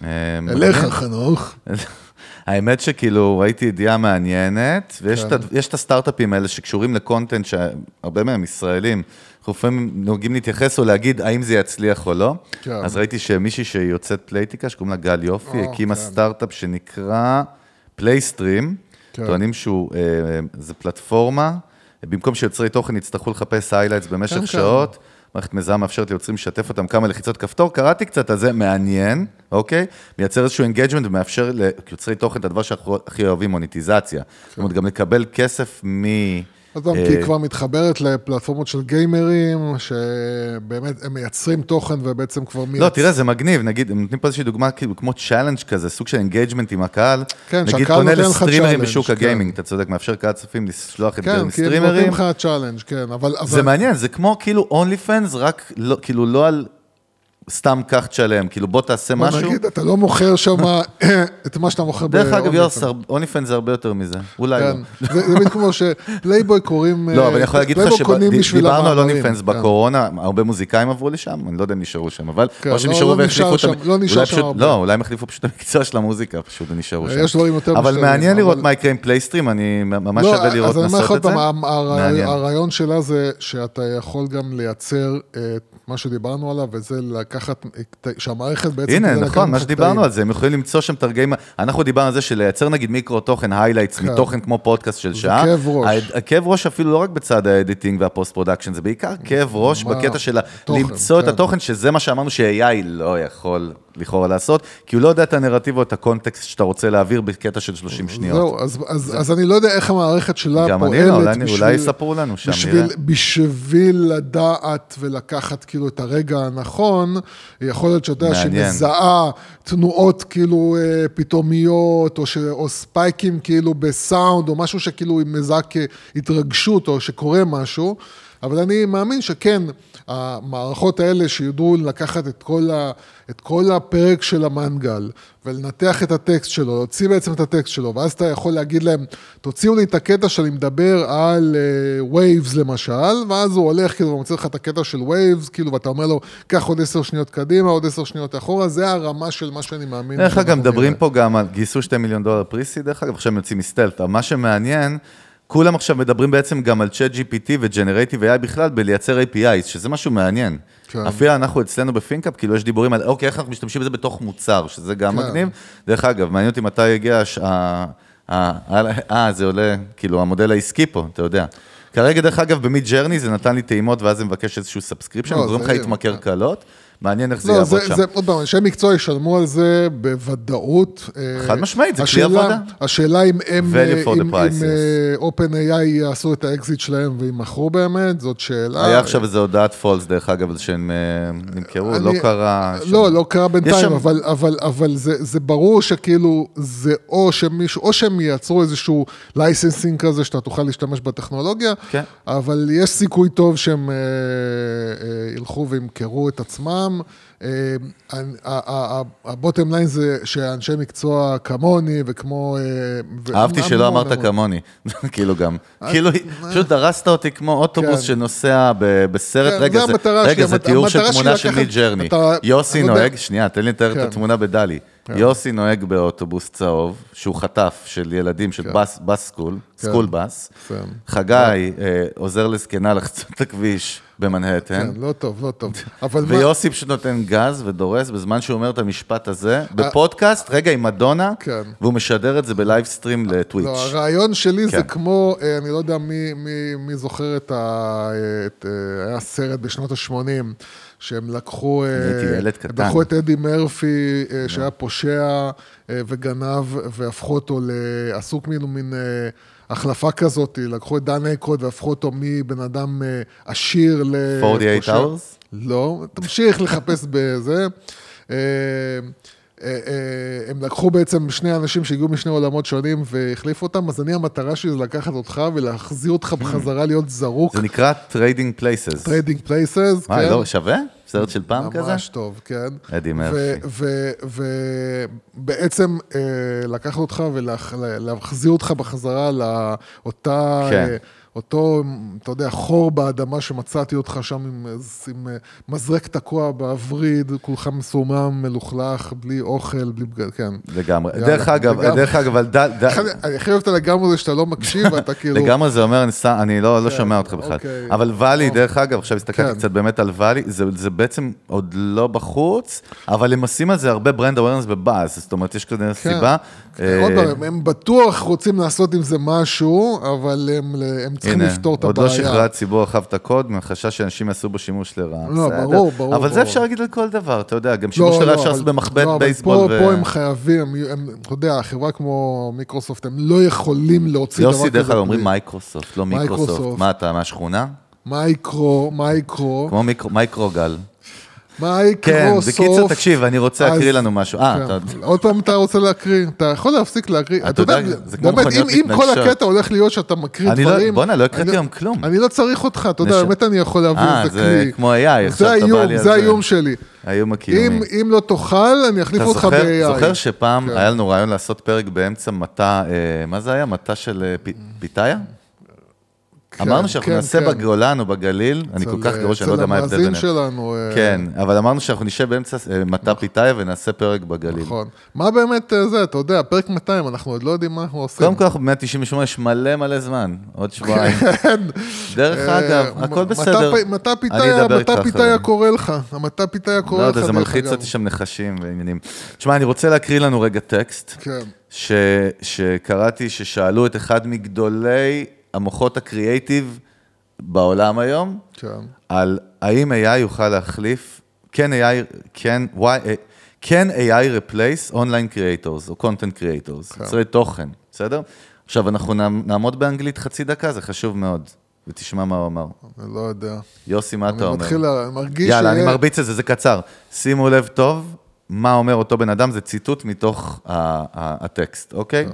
Speaker 5: אה,
Speaker 6: אליך. חנוך. [LAUGHS]
Speaker 5: האמת שכאילו ראיתי ידיעה מעניינת, ויש
Speaker 6: כן.
Speaker 5: את הסטארט-אפים האלה שקשורים לקונטנט, שהרבה מהם ישראלים, אנחנו לפעמים נוהגים להתייחס או להגיד האם זה יצליח או לא.
Speaker 6: כן.
Speaker 5: אז ראיתי שמישהי שיוצאת פלייטיקה, שקוראים לה גל יופי,
Speaker 6: או,
Speaker 5: הקימה
Speaker 6: כן.
Speaker 5: סטארט-אפ שנקרא פלייסטרים,
Speaker 6: כן.
Speaker 5: טוענים שהוא, אה, זה פלטפורמה, במקום שיוצרי תוכן יצטרכו לחפש highlights
Speaker 6: כן,
Speaker 5: במשך
Speaker 6: כן.
Speaker 5: שעות. מערכת מזהה מאפשרת ליוצרים לשתף אותם כמה לחיצות כפתור, קראתי קצת על זה, מעניין, אוקיי? מייצר איזשהו engagement ומאפשר ליוצרי תוכן את הדבר שאנחנו הכי אוהבים, מוניטיזציה. זאת אומרת, גם לקבל כסף מ...
Speaker 6: אז גם
Speaker 5: אה,
Speaker 6: כי היא כבר מתחברת לפלטפורמות של גיימרים, שבאמת הם מייצרים תוכן ובעצם כבר מייצרים.
Speaker 5: לא, תראה, זה מגניב, נגיד, הם נותנים פה איזושהי דוגמה, כאילו, כמו challenge כזה, סוג של engagement עם הקהל.
Speaker 6: כן,
Speaker 5: נגיד,
Speaker 6: שהקהל
Speaker 5: פונה
Speaker 6: נותן לך
Speaker 5: לסטרימרים
Speaker 6: challenge,
Speaker 5: בשוק
Speaker 6: כן.
Speaker 5: הגיימינג, אתה צודק, מאפשר קהל צופים לשלוח את זה
Speaker 6: כן, כי הם נותנים
Speaker 5: לסטרימרים.
Speaker 6: לך challenge, כן, אבל...
Speaker 5: זה מעניין, זה כמו כאילו אונלי פנס, רק לא, כאילו לא על סתם קח תשלם, כאילו בוא תעשה
Speaker 6: בוא
Speaker 5: משהו.
Speaker 6: נגיד, אתה לא מוכר שם [COUGHS] את מה שאתה מוכר
Speaker 5: דרך אגב. יוס, אונלי פנס זה הרבה יותר מזה, אולי לא.
Speaker 6: כן, זה זה בדיוק כמו שפלייבוי קוראים...
Speaker 5: לא,
Speaker 6: אה,
Speaker 5: אבל אני יכול להגיד לך שדיברנו על
Speaker 6: המאמרים,
Speaker 5: אונלי פנס
Speaker 6: כן.
Speaker 5: בקורונה, הרבה מוזיקאים עברו לשם, אני לא יודע אם נשארו שם, אבל
Speaker 6: כן,
Speaker 5: או
Speaker 6: לא-
Speaker 5: נשארו
Speaker 6: לא
Speaker 5: והחליפו את...
Speaker 6: שם- לא
Speaker 5: אולי. לא, אולי הם החליפו פשוט את המקצוע של המוזיקה, פשוט ונשארו שם.
Speaker 6: יש דברים יותר
Speaker 5: אבל מעניין לראות מה יקרה עם פלייסטרים, אני ממש
Speaker 6: לא,
Speaker 5: שווה לראות
Speaker 6: אומר לך
Speaker 5: לעשות את זה.
Speaker 6: הרעיון- שלה זה שאתה יכול גם לייצר מה שדיברנו עליו, וזה לקחת, שהמערכת בעצם...
Speaker 5: הנה, נכון, מה שדיברנו. על זה, הם יכולים למצוא שם תרגמים, אנחנו דיברנו על זה שלייצר נגיד מיקרו תוכן, highlights,
Speaker 6: כן.
Speaker 5: מתוכן כמו פודקאסט של
Speaker 6: זה
Speaker 5: שעה.
Speaker 6: כאב ראש.
Speaker 5: הכאב ראש אפילו לא רק בצד ה editing וה post production, זה בעיקר כאב ראש
Speaker 6: מה?
Speaker 5: בקטע של
Speaker 6: תוכן,
Speaker 5: למצוא את
Speaker 6: כן.
Speaker 5: התוכן, שזה מה שאמרנו ש-AI לא יכול לכאורה לעשות, כי הוא לא יודע את הנרטיב או את הקונטקסט שאתה רוצה להעביר בקטע של 30 שניות.
Speaker 6: זהו, אז, אז, אז אני לא יודע איך המערכת שלה
Speaker 5: גם
Speaker 6: פועלת
Speaker 5: אני לא, אולי-
Speaker 6: בשביל,
Speaker 5: אולי יספרו לנו שם,
Speaker 6: בשביל,
Speaker 5: נראה.
Speaker 6: בשביל לדעת ולקחת כאילו את הרגע הנכון, יכול להיות שאתה יודע שהיא. מזהה תנועות כאילו אה, פתאומיות, או, ש, או ספייקים כאילו בסאונד, או משהו שכאילו היא מזהה כהתרגשות, או שקורה משהו. אבל אני מאמין שכן, המערכות האלה שידעו לקחת את כל, ה, את כל הפרק של המנגל ולנתח את הטקסט שלו, להוציא בעצם את הטקסט שלו, ואז אתה יכול להגיד להם, תוציאו לי את הקטע שאני מדבר על uh, waves למשל, ואז הוא הולך כאילו ומוצא לך את הקטע של waves, כאילו, ואתה אומר לו, קח עוד עשר שניות קדימה, עוד עשר שניות אחורה, זה הרמה של מה שאני מאמין.
Speaker 5: דרך אגב, מדברים. פה גם על, גייסו 2 מיליון דולר pre-seed, דרך אגב, עכשיו הם יוצאים מ stealth, אבל מה שמעניין, כולם עכשיו מדברים בעצם גם על צ'אט GPT ו generative AI בכלל, בלייצר APIs, שזה משהו מעניין.
Speaker 6: כן.
Speaker 5: אפילו אנחנו אצלנו בפינקאפ, כאילו יש דיבורים על, אוקיי, איך אנחנו משתמשים בזה בתוך מוצר, שזה גם
Speaker 6: כן.
Speaker 5: מגניב. דרך אגב, מעניין אותי מתי יגיע, הש- אה, זה עולה, כאילו, המודל העסקי פה, אתה יודע. כרגע, דרך אגב, במיד ג'רני זה נתן לי טעימות, ואז זה מבקש איזשהו subscription,
Speaker 6: לא,
Speaker 5: גורם לך להתמכר
Speaker 6: כן.
Speaker 5: קלות. מעניין איך זה
Speaker 6: לא,
Speaker 5: יעבוד
Speaker 6: זה,
Speaker 5: שם.
Speaker 6: זה, עוד פעם, אנשי מקצוע ישלמו על זה בוודאות. אה,
Speaker 5: חד משמעית, זה כלי עבודה.
Speaker 6: השאלה אם הם, אה, אם. אם אה, OpenAI יעשו את האקזיט שלהם וימכרו באמת, זאת שאלה.
Speaker 5: היה עכשיו איזו הודעת false, דרך אגב, שהם נמכרו,
Speaker 6: אני-
Speaker 5: לא קרה... שם-
Speaker 6: לא, לא קרה בינתיים,
Speaker 5: שם-
Speaker 6: אבל, אבל, אבל זה, זה ברור שכאילו, זה או שמישהו, או שהם ייצרו איזשהו licensing כזה, שאתה תוכל להשתמש בטכנולוגיה,
Speaker 5: כן.
Speaker 6: אבל יש סיכוי טוב שהם אה, אה, ילכו וימכרו את עצמם. ה bottom line זה שאנשי מקצוע כמוני וכמו... אה,
Speaker 5: אהבתי שלא אמרת. כמוני, [LAUGHS] כאילו גם, כאילו, פשוט דרסת אותי כמו אוטובוס
Speaker 6: כן.
Speaker 5: שנוסע בסרט,
Speaker 6: כן,
Speaker 5: רגע,
Speaker 6: זה
Speaker 5: תיאור של תמונה של מיד ג'רני. יוסי נוהג, שנייה, תן לי לתאר את
Speaker 6: כן.
Speaker 5: התמונה ב DALL-E. יוסי נוהג באוטובוס צהוב, שהוא חטף של ילדים, של bus school, school
Speaker 6: bus.
Speaker 5: חגי אה, עוזר לזקנה לחצות את הכביש במנהטן.
Speaker 6: כן, לא טוב, לא טוב. אבל מה...
Speaker 5: ויוסי פשוט נותן גז ודורס בזמן שהוא אומר את המשפט הזה, בפודקאסט, רגע, עם מדונה,
Speaker 6: כן.
Speaker 5: והוא משדר את זה ב live stream לטוויץ'.
Speaker 6: לא, הרעיון שלי זה
Speaker 5: כן.
Speaker 6: כמו, אה, אני לא יודע מי, מי, מי זוכר את ה... את, אה, היה סרט בשנות ה-80, שהם לקחו... אה,
Speaker 5: הייתי ילד קטן.
Speaker 6: לקחו את אדי מרפי, אה, שהיה פושע אה, וגנב, והפכו אותו ל... עשו כאילו מין... אה, החלפה כזאת, לקחו את דן אקרוד והפכו אותו מבן אדם אה, עשיר ל...
Speaker 5: 48
Speaker 6: פושע.
Speaker 5: hours?
Speaker 6: לא, תמשיך לחפש בזה. אה, אה, הם לקחו בעצם שני אנשים שהגיעו משני עולמות שונים והחליפו אותם, אז אני המטרה שלי זה לקחת אותך ולהחזיר אותך בחזרה להיות זרוק.
Speaker 5: זה נקרא טריידינג פלייסס.
Speaker 6: טריידינג פלייסס,
Speaker 5: מה,
Speaker 6: כן.
Speaker 5: לא שווה? סרט של פעם כזה?
Speaker 6: ממש טוב, כן.
Speaker 5: אדי מרפי.
Speaker 6: ובעצם אה, לקחת אותך ולהחזיר אותך בחזרה לאותה...
Speaker 5: כן.
Speaker 6: אותו, אתה יודע, חור באדמה שמצאתי אותך שם עם, עם אה, מזרק תקוע בווריד, כולך מסומם, מלוכלך, בלי אוכל, בלי בגד, כן.
Speaker 5: לגמרי.
Speaker 6: יאללה,
Speaker 5: דרך אגב,
Speaker 6: לגמרי.
Speaker 5: דרך אגב, אבל
Speaker 6: אחד- אני הכי אוהב את הלגמרי זה שאתה לא מקשיב, ואתה [LAUGHS] כאילו...
Speaker 5: לגמרי זה אומר, אני סתם- אני לא לא שומע אותך בכלל.
Speaker 6: אוקיי.
Speaker 5: אבל ואלי,
Speaker 6: טוב.
Speaker 5: דרך אגב, עכשיו הסתכלתי
Speaker 6: כן.
Speaker 5: קצת באמת על ואלי, זה זה בעצם עוד לא בחוץ, אבל הם עושים על זה הרבה ברנד אווירנס ובאז, זאת אומרת, יש כזה סיבה.
Speaker 6: כן. עוד
Speaker 5: אה,
Speaker 6: פעם, הם בטוח רוצים לעשות עם זה משהו, אבל הם, הם צריכים
Speaker 5: הנה,
Speaker 6: לפתור את
Speaker 5: עוד
Speaker 6: הבעיה.
Speaker 5: לא שחררה הציבור הרחב את הקוד, מחשש שאנשים יעשו בו שימוש לרעה.
Speaker 6: לא,
Speaker 5: בסדר.
Speaker 6: ברור, ברור,
Speaker 5: אבל זה
Speaker 6: ברור.
Speaker 5: אפשר להגיד על כל דבר, אתה יודע, גם שימוש לרעה אפשר לעשות במחבט
Speaker 6: לא,
Speaker 5: בייסבול.
Speaker 6: פה,
Speaker 5: ו-
Speaker 6: פה הם חייבים, הם, הם, אתה יודע, חברה כמו מיקרוסופט, הם לא יכולים להוציא דבר כזה.
Speaker 5: יוסי, דרך אגב, אומרים מייקרוסופט, לא מיקרוסופט. מה, אתה מהשכונה?
Speaker 6: מייקרו, מייקרו,
Speaker 5: כמו מיקרו- מייקרוגל.
Speaker 6: מייקרוסופט.
Speaker 5: כן, בקיצור, תקשיב, אני רוצה להקריא לנו משהו. אה,
Speaker 6: כן.
Speaker 5: אתה...
Speaker 6: עוד פעם אתה רוצה להקריא, אתה יכול להפסיק להקריא. אתה יודע,
Speaker 5: זה
Speaker 6: באמת, אם, כל. הקטע הולך להיות שאתה מקריא
Speaker 5: לא-
Speaker 6: דברים...
Speaker 5: בואנה, לא הקראתי
Speaker 6: אני
Speaker 5: היום כלום.
Speaker 6: אני לא צריך אותך, אתה יודע, באמת אני יכול להביא
Speaker 5: אה,
Speaker 6: איזה
Speaker 5: זה
Speaker 6: כלי.
Speaker 5: כמו AI, עכשיו
Speaker 6: זה
Speaker 5: אתה בא לי על
Speaker 6: זה
Speaker 5: זה.
Speaker 6: האיום שלי.
Speaker 5: האיום הקיומי.
Speaker 6: אם לא תאכל, אני אחליף
Speaker 5: אתה
Speaker 6: אותך ב-AI.
Speaker 5: זוכר שפעם
Speaker 6: כן.
Speaker 5: היה לנו רעיון לעשות פרק באמצע מטע, אה, מה זה היה? מטע של אה, פיתיה? אמרנו שאנחנו
Speaker 6: כן,
Speaker 5: נעשה
Speaker 6: כן.
Speaker 5: בגולן או בגליל, אני כל כך גרוע שאני לא יודע מה ההבדל ביניהם.
Speaker 6: אצל המאזין שלנו. אה,
Speaker 5: כן, אבל אמרנו שאנחנו נשב באמצע אה, מטע פיתיה ונעשה פרק בגליל.
Speaker 6: נכון. מה באמת אה, זה, אתה יודע, פרק 200, אנחנו עוד לא יודעים מה אנחנו עושים.
Speaker 5: קודם כל אנחנו ב-198, יש מלא מלא זמן, עוד שבועיים. [LAUGHS] דרך
Speaker 6: אה,
Speaker 5: אגב, הכל בסדר.
Speaker 6: מתי- מתי
Speaker 5: אני
Speaker 6: פיתיה,
Speaker 5: אדבר
Speaker 6: מתי
Speaker 5: איתך
Speaker 6: פיתיה
Speaker 5: אחרי.
Speaker 6: קורא לך?
Speaker 5: לא
Speaker 6: לך?
Speaker 5: יודע, זה
Speaker 6: דרך
Speaker 5: מלחיץ? אותי שם נחשים ועניינים. תשמע, אני רוצה להקריא לנו רגע טקסט,
Speaker 6: כן.
Speaker 5: ש, שקראתי, ששאלו את אחד מגדולי המוחות הקריאייטיב בעולם היום,
Speaker 6: כן.
Speaker 5: על האם AI יוכל להחליף, כן AI, כן, why, can AI replace online creators או content creators,
Speaker 6: כן.
Speaker 5: יוצרי תוכן, בסדר? עכשיו, אנחנו נעמ- נעמוד באנגלית חצי דקה, זה חשוב מאוד, ותשמע מה הוא אמר.
Speaker 6: אני לא יודע.
Speaker 5: יוסי, מה אתה
Speaker 6: אני
Speaker 5: אומר?
Speaker 6: מתחיל, לה- אני מרגיש
Speaker 5: יאללה, אני מרביץ את זה, זה קצר. שימו לב טוב, מה אומר אותו בן אדם, זה ציטוט מתוך הטקסט, אוקיי?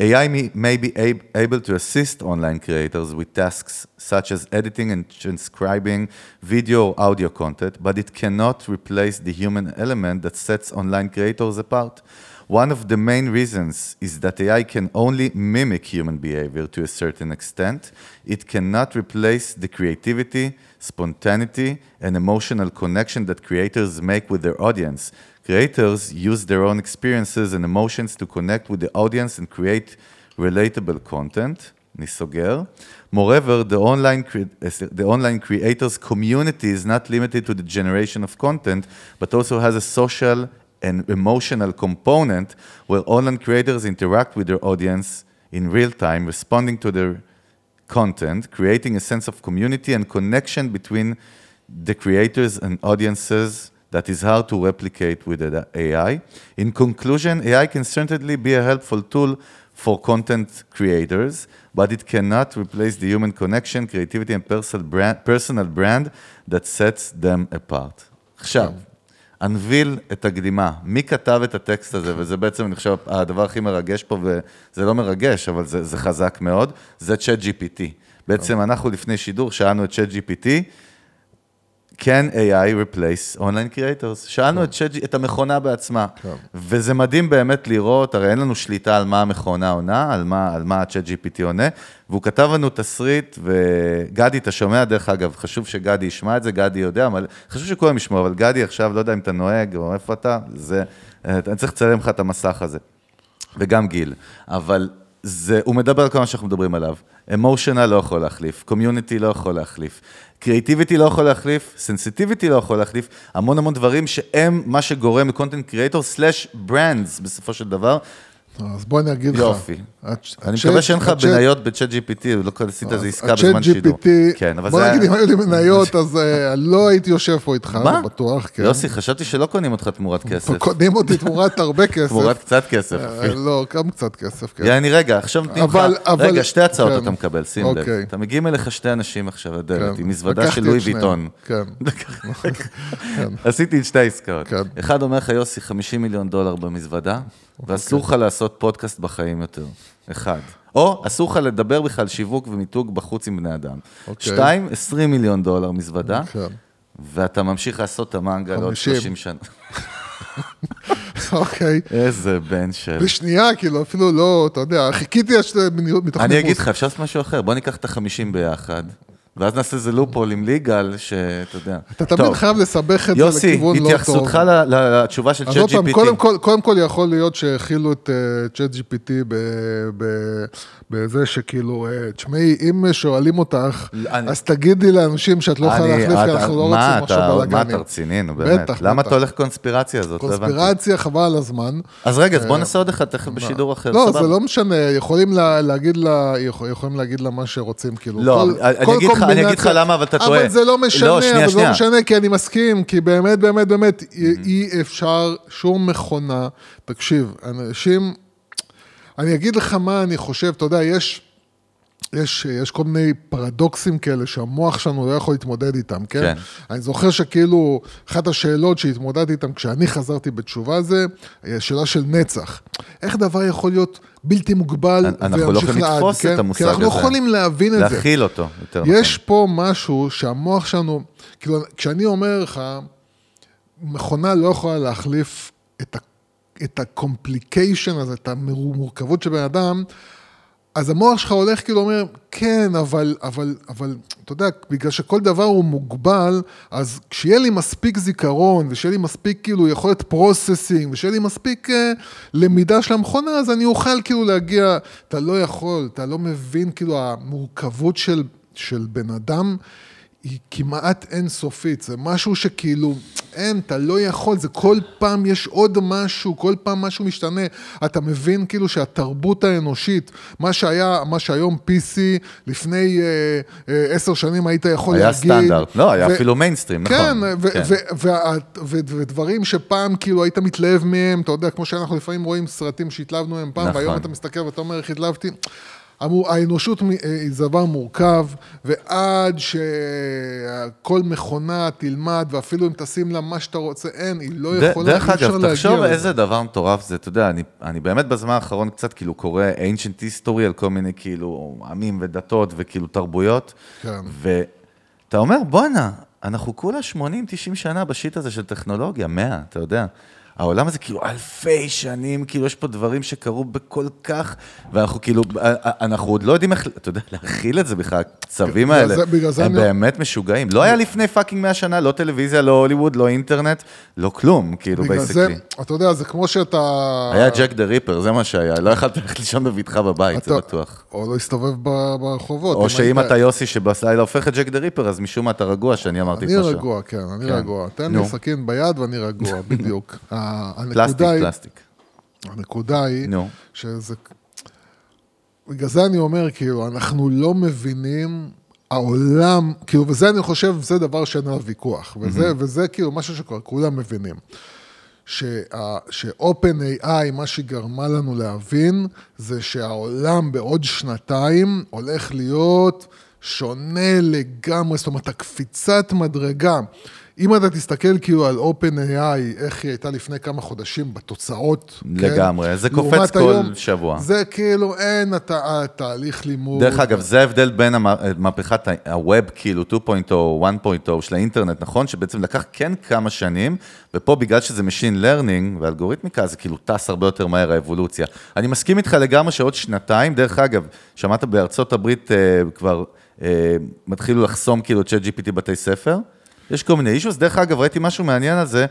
Speaker 5: AI may- may be ab- able to assist online creators with tasks such as editing and transcribing video or audio content, but it cannot replace the human element that sets online creators apart. One of the main reasons is that AI can only mimic human behavior to a certain extent. It cannot replace the creativity, spontaneity, and emotional connection that creators make with their audience. Creators use their own experiences and emotions to connect with the audience and create relatable content. אני סוגר. Moreover, the online, cre- uh, the online creators community is not limited to the generation of content, but also has a social and emotional component where online creators interact with their audience in real time, responding to their content, creating a sense of community and connection between the creators and audiences that is hard to replicate with the AI. In conclusion, AI can certainly be a helpful tool for content creators, but it cannot replace the human connection, creativity, and personal brand, personal brand that sets them apart. עכשיו, אנביל את הקדימה. מי כתב את הטקסט הזה, וזה בעצם, אני חושב, הדבר הכי מרגש פה, וזה לא מרגש, אבל זה, זה חזק מאוד, זה צ'אט GPT. בעצם אנחנו לפני שידור שאלנו את צ'אט GPT, can AI replace online creators? שאלנו את, chat- את המכונה בעצמה, וזה מדהים באמת לראות, הרי אין לנו שליטה על מה המכונה עונה, על מה, על מה ה-chat GPT עונה, והוא כתב לנו תסריט, וגדי, אתה שומע דרך אגב, חשוב שגדי ישמע את זה, גדי יודע, אבל חשוב שכולם ישמעו, אבל גדי עכשיו, לא יודע אם אתה נוהג או איפה אתה, זה, אני צריך לצלם לך את המסך הזה. וגם גיל, אבל זה, הוא מדבר על כל מה שאנחנו מדברים עליו. emotional לא יכול להחליף, community לא יכול להחליף, creativity לא יכול להחליף, sensitivity לא יכול להחליף, המון המון דברים שהם מה שגורם ל content creator slash brands בסופו של דבר.
Speaker 6: אז בוא אני אגיד לך.
Speaker 5: יופי. אני
Speaker 6: הצ'אט-
Speaker 5: מקווה שאין לך
Speaker 6: הצ'אט-
Speaker 5: מניות בצ'אט GPT, לא עשית איזה עסקה
Speaker 6: הצ'אט
Speaker 5: בזמן שידור.
Speaker 6: GPT,
Speaker 5: כן,
Speaker 6: בוא
Speaker 5: זה...
Speaker 6: נגיד, אם היו לי מניות, אז אה, לא הייתי יושב פה איתך,
Speaker 5: מה?
Speaker 6: זה בטוח, כן.
Speaker 5: יוסי, חשבתי שלא קונים אותך תמורת כסף. [LAUGHS]
Speaker 6: קונים אותי תמורת הרבה כסף.
Speaker 5: תמורת קצת כסף
Speaker 6: אה. לא, גם קצת כסף, כן.
Speaker 5: יעני, רגע, עכשיו נותנים לך, רגע, שתי הצעות
Speaker 6: כן.
Speaker 5: אתה מקבל, שים לב.
Speaker 6: אוקיי.
Speaker 5: אתה מגיעים אליך שתי אנשים עכשיו לדלת,
Speaker 6: כן.
Speaker 5: עם מזוודה של לואי ויטון. [LAUGHS]
Speaker 6: כן.
Speaker 5: עשיתי את שתי העסקאות.
Speaker 6: כן.
Speaker 5: אחד אומר לך, יוסי, 50 מיליון דולר במזוודה. ואסור לך לעשות פודקאסט בחיים יותר. אחד. או אסור לך לדבר בכלל שיווק ומיתוג בחוץ עם בני אדם.
Speaker 6: אוקיי.
Speaker 5: שתיים, 20 מיליון דולר מזוודה,
Speaker 6: כן.
Speaker 5: ואתה ממשיך לעשות את המנגה לעוד
Speaker 6: 50.
Speaker 5: 30 שנה. [LAUGHS]
Speaker 6: אוקיי.
Speaker 5: איזה בן של...
Speaker 6: בשנייה, כאילו, אפילו לא, אתה יודע, חיכיתי עד שאתה מתוך
Speaker 5: אני אגיד. לך, אפשר לעשות משהו אחר, בוא ניקח את החמישים ביחד, ואז נעשה איזה לופול עם ליגל, שאתה יודע.
Speaker 6: אתה תמיד
Speaker 5: טוב,
Speaker 6: חייב לסבך את זה
Speaker 5: יוסי,
Speaker 6: לכיוון לא טוב.
Speaker 5: התייחסותך ל- ל- לתשובה של
Speaker 6: אז
Speaker 5: צ'אט
Speaker 6: עוד פעם,
Speaker 5: GPT.
Speaker 6: קודם כל, קודם כל יכול להיות שהכילו את צ'אט GPT בזה שכאילו, אה, תשמעי, אם שואלים אותך,
Speaker 5: אני-
Speaker 6: אז תגידי לאנשים שאת לא יכולה להחליף, כי אנחנו לא רוצים עכשיו
Speaker 5: מה, אתה
Speaker 6: בלאגנים.
Speaker 5: רציני, נו באמת.
Speaker 6: בטח,
Speaker 5: למה
Speaker 6: בטח.
Speaker 5: אתה הולך קונספירציה הזאת? לא.
Speaker 6: קונספירציה, חבל על הזמן.
Speaker 5: אז רגע, אז בוא נעשה עוד אחד תכף בשידור אחר,
Speaker 6: לא? זה לא משנה, יכולים לה- להגיד לה, מה שרוצים, כאילו.
Speaker 5: לא, אני אגיד לך- אני אגיד לך למה, אבל אתה טועה.
Speaker 6: אבל זה לא משנה,
Speaker 5: לא, שנייה,
Speaker 6: אבל
Speaker 5: שנייה.
Speaker 6: לא משנה, כי אני מסכים, כי באמת, באמת, באמת, אי- אי אפשר שום מכונה, תקשיב, אנשים, אני אגיד לך מה אני חושב, אתה יודע, יש... יש, יש כל מיני פרדוקסים כאלה שהמוח שלנו לא יכול להתמודד איתם, כן?
Speaker 5: כן.
Speaker 6: אני זוכר שכאילו, אחת השאלות שהתמודדתי איתן כשאני חזרתי בתשובה זה, שאלה של נצח. איך דבר יכול להיות בלתי מוגבל
Speaker 5: אנחנו לא
Speaker 6: וימשיך
Speaker 5: יכולים
Speaker 6: לעד,
Speaker 5: לתפוס
Speaker 6: כן?
Speaker 5: את המושג
Speaker 6: כי אנחנו לא
Speaker 5: הזה.
Speaker 6: יכולים להבין את זה.
Speaker 5: להכיל אותו, יותר נכון.
Speaker 6: יש פה משהו שהמוח שלנו, כאילו, כשאני אומר לך, מכונה לא יכולה להחליף את, ה, את ה-complication הזה, את המורכבות של בן אדם, אז המוח שלך הולך כאילו אומר, כן, אבל, אבל, אבל, אתה יודע, בגלל שכל דבר הוא מוגבל, אז כשיהיה לי מספיק זיכרון, ושיהיה לי מספיק כאילו יכולת processing, ושיהיה לי מספיק אה, למידה של המכונה, אז אני אוכל כאילו להגיע, אתה לא יכול, אתה לא מבין כאילו המורכבות של, של בן אדם. היא כמעט אינסופית, זה משהו שכאילו, אין, אתה לא יכול, זה כל פעם יש עוד משהו, כל פעם משהו משתנה. אתה מבין כאילו שהתרבות האנושית, מה שהיה, מה שהיום PC, לפני אה, אה, עשר שנים היית יכול
Speaker 5: היה
Speaker 6: להגיד...
Speaker 5: סטנדרט. לא, היה
Speaker 6: ו-
Speaker 5: אפילו מיינסטרים, נכון.
Speaker 6: כן, ו-
Speaker 5: כן.
Speaker 6: ו- ו- ודברים שפעם כאילו היית מתלהב מהם, אתה יודע, כמו שאנחנו לפעמים רואים סרטים שהתלהבנו מהם פעם,
Speaker 5: נכון.
Speaker 6: והיום אתה מסתכל ואתה אומר, איך התלהבתי? המו- האנושות אה, היא דבר מורכב, ועד שכל מכונה תלמד, ואפילו אם תשים לה מה שאתה רוצה, אין, היא לא יכולה,
Speaker 5: דרך
Speaker 6: אי אפשר
Speaker 5: אגב,
Speaker 6: להגיע
Speaker 5: תחשוב
Speaker 6: לזה.
Speaker 5: איזה דבר מטורף זה, אתה יודע, אני, אני באמת בזמן האחרון קצת כאילו קורא ancient history על כל מיני כאילו עמים ודתות וכאילו תרבויות,
Speaker 6: כן.
Speaker 5: ואתה אומר, בואנה, אנחנו כולה 80-90 שנה בשיט הזה של טכנולוגיה, 100, אתה יודע. העולם הזה כאילו אלפי שנים, כאילו יש פה דברים שקרו בכל כך, ואנחנו כאילו, אנחנו עוד לא יודעים איך, אתה יודע, להכיל את זה בכלל, הצווים האלה,
Speaker 6: זה- זה
Speaker 5: הם
Speaker 6: אני-
Speaker 5: באמת משוגעים. לא היה לפני פאקינג 100 שנה, לא טלוויזיה, לא הוליווד, לא אינטרנט, לא כלום, כאילו,
Speaker 6: בגלל זה,
Speaker 5: בייסקלי.
Speaker 6: אתה יודע, זה כמו שאתה...
Speaker 5: היה ג'ק דה ריפר, זה מה שהיה, לא יכלת ללכת לישון בבטחה בבית, זה
Speaker 6: אתה-
Speaker 5: בטוח.
Speaker 6: או לא להסתובב ברחובות.
Speaker 5: או
Speaker 6: אם
Speaker 5: שאם אתה יוסי שבלילה הופך את ג'ק דה ריפר, אז משום מה אתה רגוע שאני אמרתי את
Speaker 6: אני
Speaker 5: מה ש...
Speaker 6: רגוע, כן, אני
Speaker 5: כן.
Speaker 6: רגוע. תן. לי סכין ביד ואני רגוע, [LAUGHS] בדיוק.
Speaker 5: פלסטיק,
Speaker 6: הנקודה היא-
Speaker 5: פלסטיק.
Speaker 6: הנקודה היא,
Speaker 5: נו.
Speaker 6: שזה... בגלל זה אני אומר, כאילו, אנחנו לא מבינים העולם, כאילו, וזה אני חושב, זה דבר שאין עליו ויכוח, וזה, וזה כאילו משהו שכבר כולם מבינים. ש-open AI, מה שגרמה לנו להבין, זה שהעולם בעוד שנתיים הולך להיות שונה לגמרי, זאת אומרת, הקפיצת מדרגה. אם אתה תסתכל כאילו על OpenAI, איך היא הייתה לפני כמה חודשים בתוצאות,
Speaker 5: לגמרי,
Speaker 6: כן?
Speaker 5: זה קופץ כל
Speaker 6: היום,
Speaker 5: שבוע.
Speaker 6: זה כאילו, אין הת- התהליך לימוד.
Speaker 5: דרך אגב, זה ההבדל בין מהפכת ה- הווב, כאילו 2.0, 1.0 של האינטרנט, נכון? שבעצם לקח כן כמה שנים, ופה בגלל שזה Machine Learning ואלגוריתמיקה, זה כאילו טס הרבה יותר מהר האבולוציה. אני מסכים איתך לגמרי שעוד שנתיים, דרך אגב, שמעת בארצות הברית אה, כבר אה, מתחילו לחסום כאילו את ChatGPT בתי ספר? יש כל מיני אישוס, דרך אגב, ראיתי משהו מעניין על זה,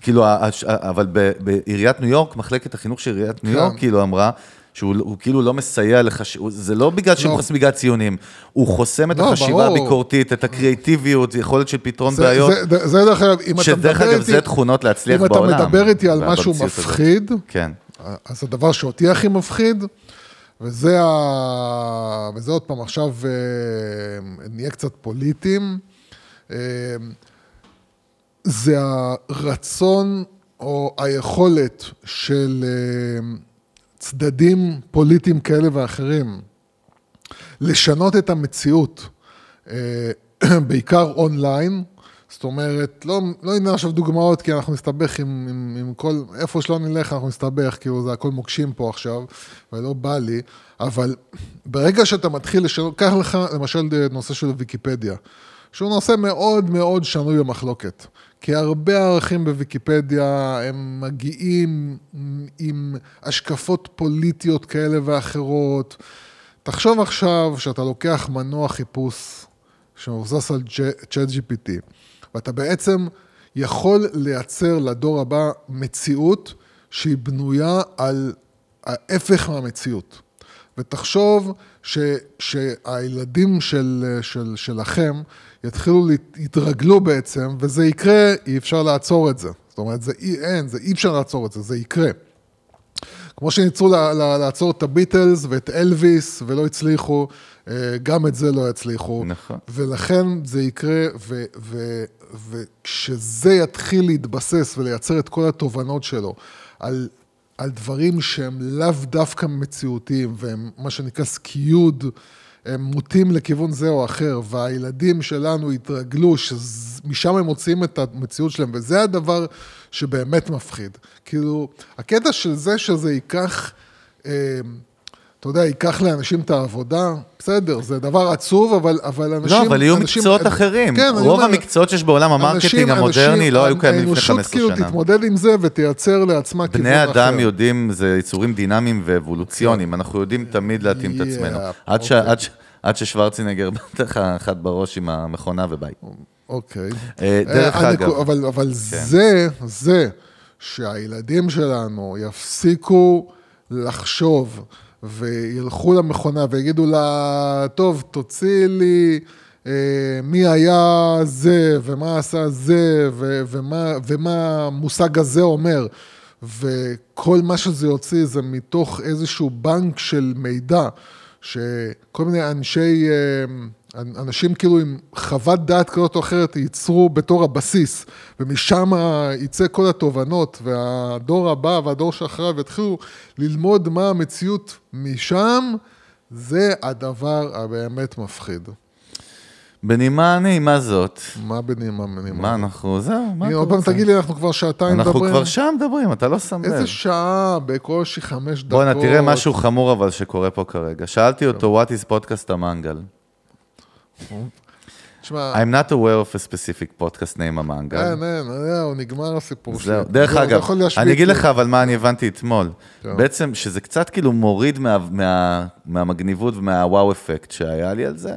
Speaker 5: כאילו, אבל בעיריית ניו יורק, מחלקת החינוך של עיריית ניו
Speaker 6: כן.
Speaker 5: יורק, כאילו אמרה, שהוא הוא כאילו לא מסייע לך, ש- הוא- זה לא בגלל שהוא. חוסם בגלל ציונים, הוא חוסם את
Speaker 6: לא,
Speaker 5: החשיבה. הביקורתית, את הקריאטיביות, יכולת של פתרון
Speaker 6: זה,
Speaker 5: בעיות,
Speaker 6: זה, זה דרך אגב, אם אתה
Speaker 5: שדרך
Speaker 6: מדבר
Speaker 5: אגב,
Speaker 6: איתי,
Speaker 5: זה תכונות להצליח
Speaker 6: אם
Speaker 5: בעולם.
Speaker 6: אתה מדבר איתי על משהו. מפחיד,
Speaker 5: כן.
Speaker 6: אז הדבר שאותי הכי מפחיד, וזה, ה... וזה עוד פעם, עכשיו אה, נהיה קצת פוליטיים, זה הרצון או היכולת של אה, צדדים פוליטיים כאלה ואחרים לשנות את המציאות, אה, [CLEARS THROAT] בעיקר אונליין. זאת אומרת, לא, לא ניתן עכשיו דוגמאות, כי אנחנו נסתבך עם, עם, עם כל, איפה שלא נלך אנחנו נסתבך, כאילו זה הכל מוקשים פה עכשיו, ולא בא לי, אבל [CLEARS THROAT] ברגע שאתה מתחיל לשנות, קח לך למשל נושא של ויקיפדיה, שהוא נושא מאוד מאוד שנוי במחלוקת. כי הרבה ערכים בוויקיפדיה הם מגיעים עם השקפות פוליטיות כאלה ואחרות. תחשוב עכשיו שאתה לוקח מנוע חיפוש שמבוסס על צ'אט GPT, ואתה בעצם יכול לייצר לדור הבא מציאות שהיא בנויה על ההפך מהמציאות. ותחשוב ש, שהילדים של, של, שלכם יתחילו, להתרגלו בעצם, וזה יקרה, אי אפשר לעצור את זה. זאת אומרת, זה אי, אין, זה אי אפשר לעצור את זה, זה יקרה. כמו שניסו לעצור את הביטלס ואת אלוויס ולא הצליחו, גם את זה לא יצליחו.
Speaker 5: נכון.
Speaker 6: ולכן זה יקרה, ו, ו, וכשזה יתחיל להתבסס ולייצר את כל התובנות שלו על, על דברים שהם לאו דווקא מציאותיים, והם מה שנקרא סקיוד, הם מוטים לכיוון זה או אחר, והילדים שלנו התרגלו שמשם הם מוציאים את המציאות שלהם, וזה הדבר שבאמת מפחיד. כאילו, הקטע של זה שזה ייקח, אה, אתה יודע, ייקח לאנשים את העבודה, בסדר, זה דבר עצוב, אבל, אבל אנשים...
Speaker 5: לא, אבל יהיו
Speaker 6: אנשים,
Speaker 5: מקצועות אחרים.
Speaker 6: כן, אני
Speaker 5: רוב
Speaker 6: אומר,
Speaker 5: המקצועות שיש בעולם ה marketing המודרני לא היו קיימים לפני 15
Speaker 6: האנושות כאילו
Speaker 5: שנה.
Speaker 6: תתמודד עם זה ותייצר לעצמה כיוון אחר.
Speaker 5: בני אדם יודעים, זה יצורים דינמיים ואבולוציוניים, אנחנו יודעים תמיד להתאים את עצמנו.
Speaker 6: Yeah,
Speaker 5: עד ש-
Speaker 6: אוקיי.
Speaker 5: עד ש- עד ששוורצנגר נותן [LAUGHS] לך אחד בראש עם המכונה וביי.
Speaker 6: אוקיי.
Speaker 5: אה, דרך
Speaker 6: אה,
Speaker 5: אגב. כן.
Speaker 6: אבל, אבל זה, זה שהילדים שלנו יפסיקו לחשוב וילכו למכונה ויגידו לה, טוב, תוציא לי אה, מי היה זה ומה עשה זה ו- ומה, המושג הזה אומר. וכל מה שזה יוציא זה מתוך איזשהו בנק של מידע, שכל מיני אנשי, אה, אנשים כאילו עם חוות דעת כזאת או אחרת ייצרו בתור הבסיס, ומשם יצא כל התובנות, והדור הבא והדור שאחריו יתחילו ללמוד מה המציאות משם, זה הדבר הבאמת מפחיד.
Speaker 5: בנימה נעימה זאת,
Speaker 6: מה בנימה בנימה?
Speaker 5: מה אנחנו, זהו, מה אתה
Speaker 6: עוד פעם
Speaker 5: רוצה?
Speaker 6: תגיד לי, אנחנו כבר שעתיים
Speaker 5: אנחנו
Speaker 6: מדברים.
Speaker 5: כבר שם מדברים, אתה לא שם לב.
Speaker 6: איזה שעה, בקושי חמש דקות.
Speaker 5: בואנה, תראה משהו חמור אבל שקורה פה כרגע. שאלתי אותו, what is podcast המנגל?
Speaker 6: תשמע,
Speaker 5: I'm not aware of a specific podcast name המנגל.
Speaker 6: אין, אין, זהו, נגמר הסיפור שלי.
Speaker 5: זהו, דרך
Speaker 6: אתה
Speaker 5: אגב, אני אגיד. לך אבל מה אני הבנתי אתמול. בעצם שזה קצת כאילו מוריד מה- מה- מהמגניבות ומהוואו אפקט שהיה לי על זה.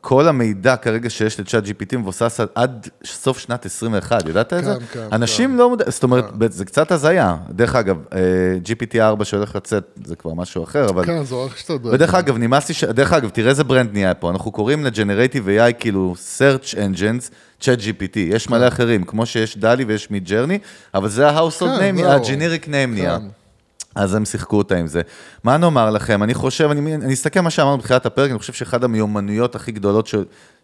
Speaker 5: כל המידע כרגע שיש לצ'אט GPT מבוסס עד סוף שנת 21, ידעת את זה?
Speaker 6: כן, כן,
Speaker 5: אנשים
Speaker 6: כן.
Speaker 5: לא מודעים, זאת אומרת, זה קצת הזיה. דרך אגב, אה, GPT 4 שהולך לצאת, זה כבר משהו אחר, אבל...
Speaker 6: כן, זה הולך להשתדרג.
Speaker 5: ודרך אגב, נמאס לי, ש... דרך אגב, תראה איזה ברנד נהיה פה, אנחנו קוראים ל-Generative AI כאילו search engines, chat GPT, יש מלא אחרים, כמו שיש DALL-E ויש Midjourney, אבל זה ה-household
Speaker 6: כן,
Speaker 5: name,
Speaker 6: זהו.
Speaker 5: ה-generic name נהיה. אז הם שיחקו אותה עם זה. מה נאמר לכם? אני חושב, אני, אני אסתכל מה שאמרנו בתחילת הפרק, אני חושב שאחד המיומנויות הכי גדולות ש,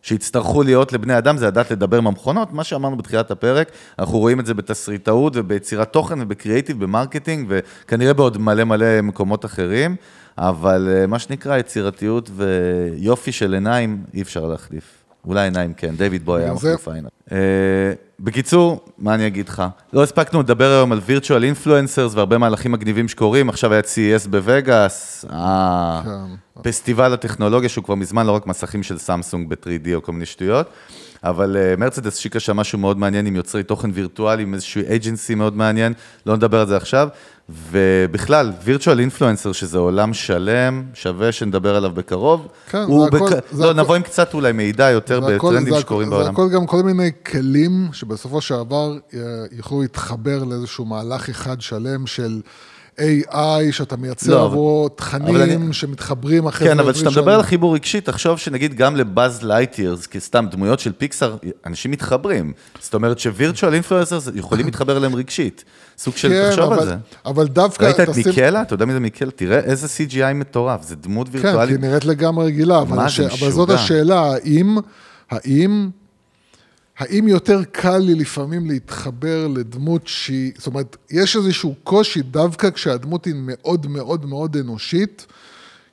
Speaker 5: שיצטרכו להיות לבני אדם זה לדעת לדבר עם המכונות, מה שאמרנו בתחילת הפרק, אנחנו רואים את זה בתסריטאות וביצירת תוכן ובקריאיטיב, ב marketing, וכנראה בעוד מלא מלא מקומות אחרים, אבל אה, מה שנקרא יצירתיות ויופי של עיניים אי אפשר להחליף. אולי עיניים כן, דיוויד בוי היה מחליף עיניים. אה, בקיצור, מה אני אגיד לך? לא הספקנו לדבר היום על וירטואל אינפלואנסרס והרבה מהלכים מגניבים שקורים, עכשיו היה CES בווגאס, הפסטיבל הטכנולוגיה שהוא כבר מזמן לא רק מסכים של סמסונג ב-3D או כל מיני שטויות, אבל אה, מרצדס שיקה שם משהו מאוד מעניין עם יוצרי תוכן וירטואלי, עם איזשהו אייג'נסי מאוד מעניין, לא נדבר על זה עכשיו. ובכלל, וירטואל אינפלואנסר, שזה עולם שלם, שווה שנדבר עליו בקרוב.
Speaker 6: כן, זה הכל-
Speaker 5: בק-
Speaker 6: זה
Speaker 5: לא,
Speaker 6: הכל-
Speaker 5: נבוא עם קצת אולי מידע יותר
Speaker 6: זה
Speaker 5: בטרנדים
Speaker 6: זה
Speaker 5: שקורים
Speaker 6: הכל-
Speaker 5: בעולם.
Speaker 6: זה הכל גם כל מיני כלים שבסופו של דבר אה, יוכלו להתחבר לאיזשהו מהלך אחד שלם של AI, שאתה מייצר
Speaker 5: לא,
Speaker 6: עבורו
Speaker 5: אבל
Speaker 6: תכנים
Speaker 5: אני-
Speaker 6: שמתחברים אחרי
Speaker 5: כן, אבל כשאתה. מדבר על חיבור רגשי, תחשוב שנגיד גם לבאז לייטיירס, כסתם דמויות של פיקסאר, אנשים מתחברים. זאת אומרת שווירטואל אינפלואנסרס יכולים [COUGHS] להתחבר אליהם רגשית. סוג של,
Speaker 6: כן,
Speaker 5: תחשוב
Speaker 6: אבל-
Speaker 5: על זה.
Speaker 6: אבל דווקא...
Speaker 5: ראית את
Speaker 6: תשים-
Speaker 5: מיקלה? אתה יודע מי זה מיקלה? תראה איזה CGI מטורף, זה דמות
Speaker 6: כן, כי
Speaker 5: וירטואלית.
Speaker 6: היא נראית לגמרי רגילה, אבל.
Speaker 5: זה
Speaker 6: אבל זאת. השאלה, האם, האם, האם יותר קל לי לפעמים להתחבר לדמות שהיא, זאת אומרת, יש איזשהו קושי דווקא כשהדמות היא מאוד מאוד מאוד אנושית,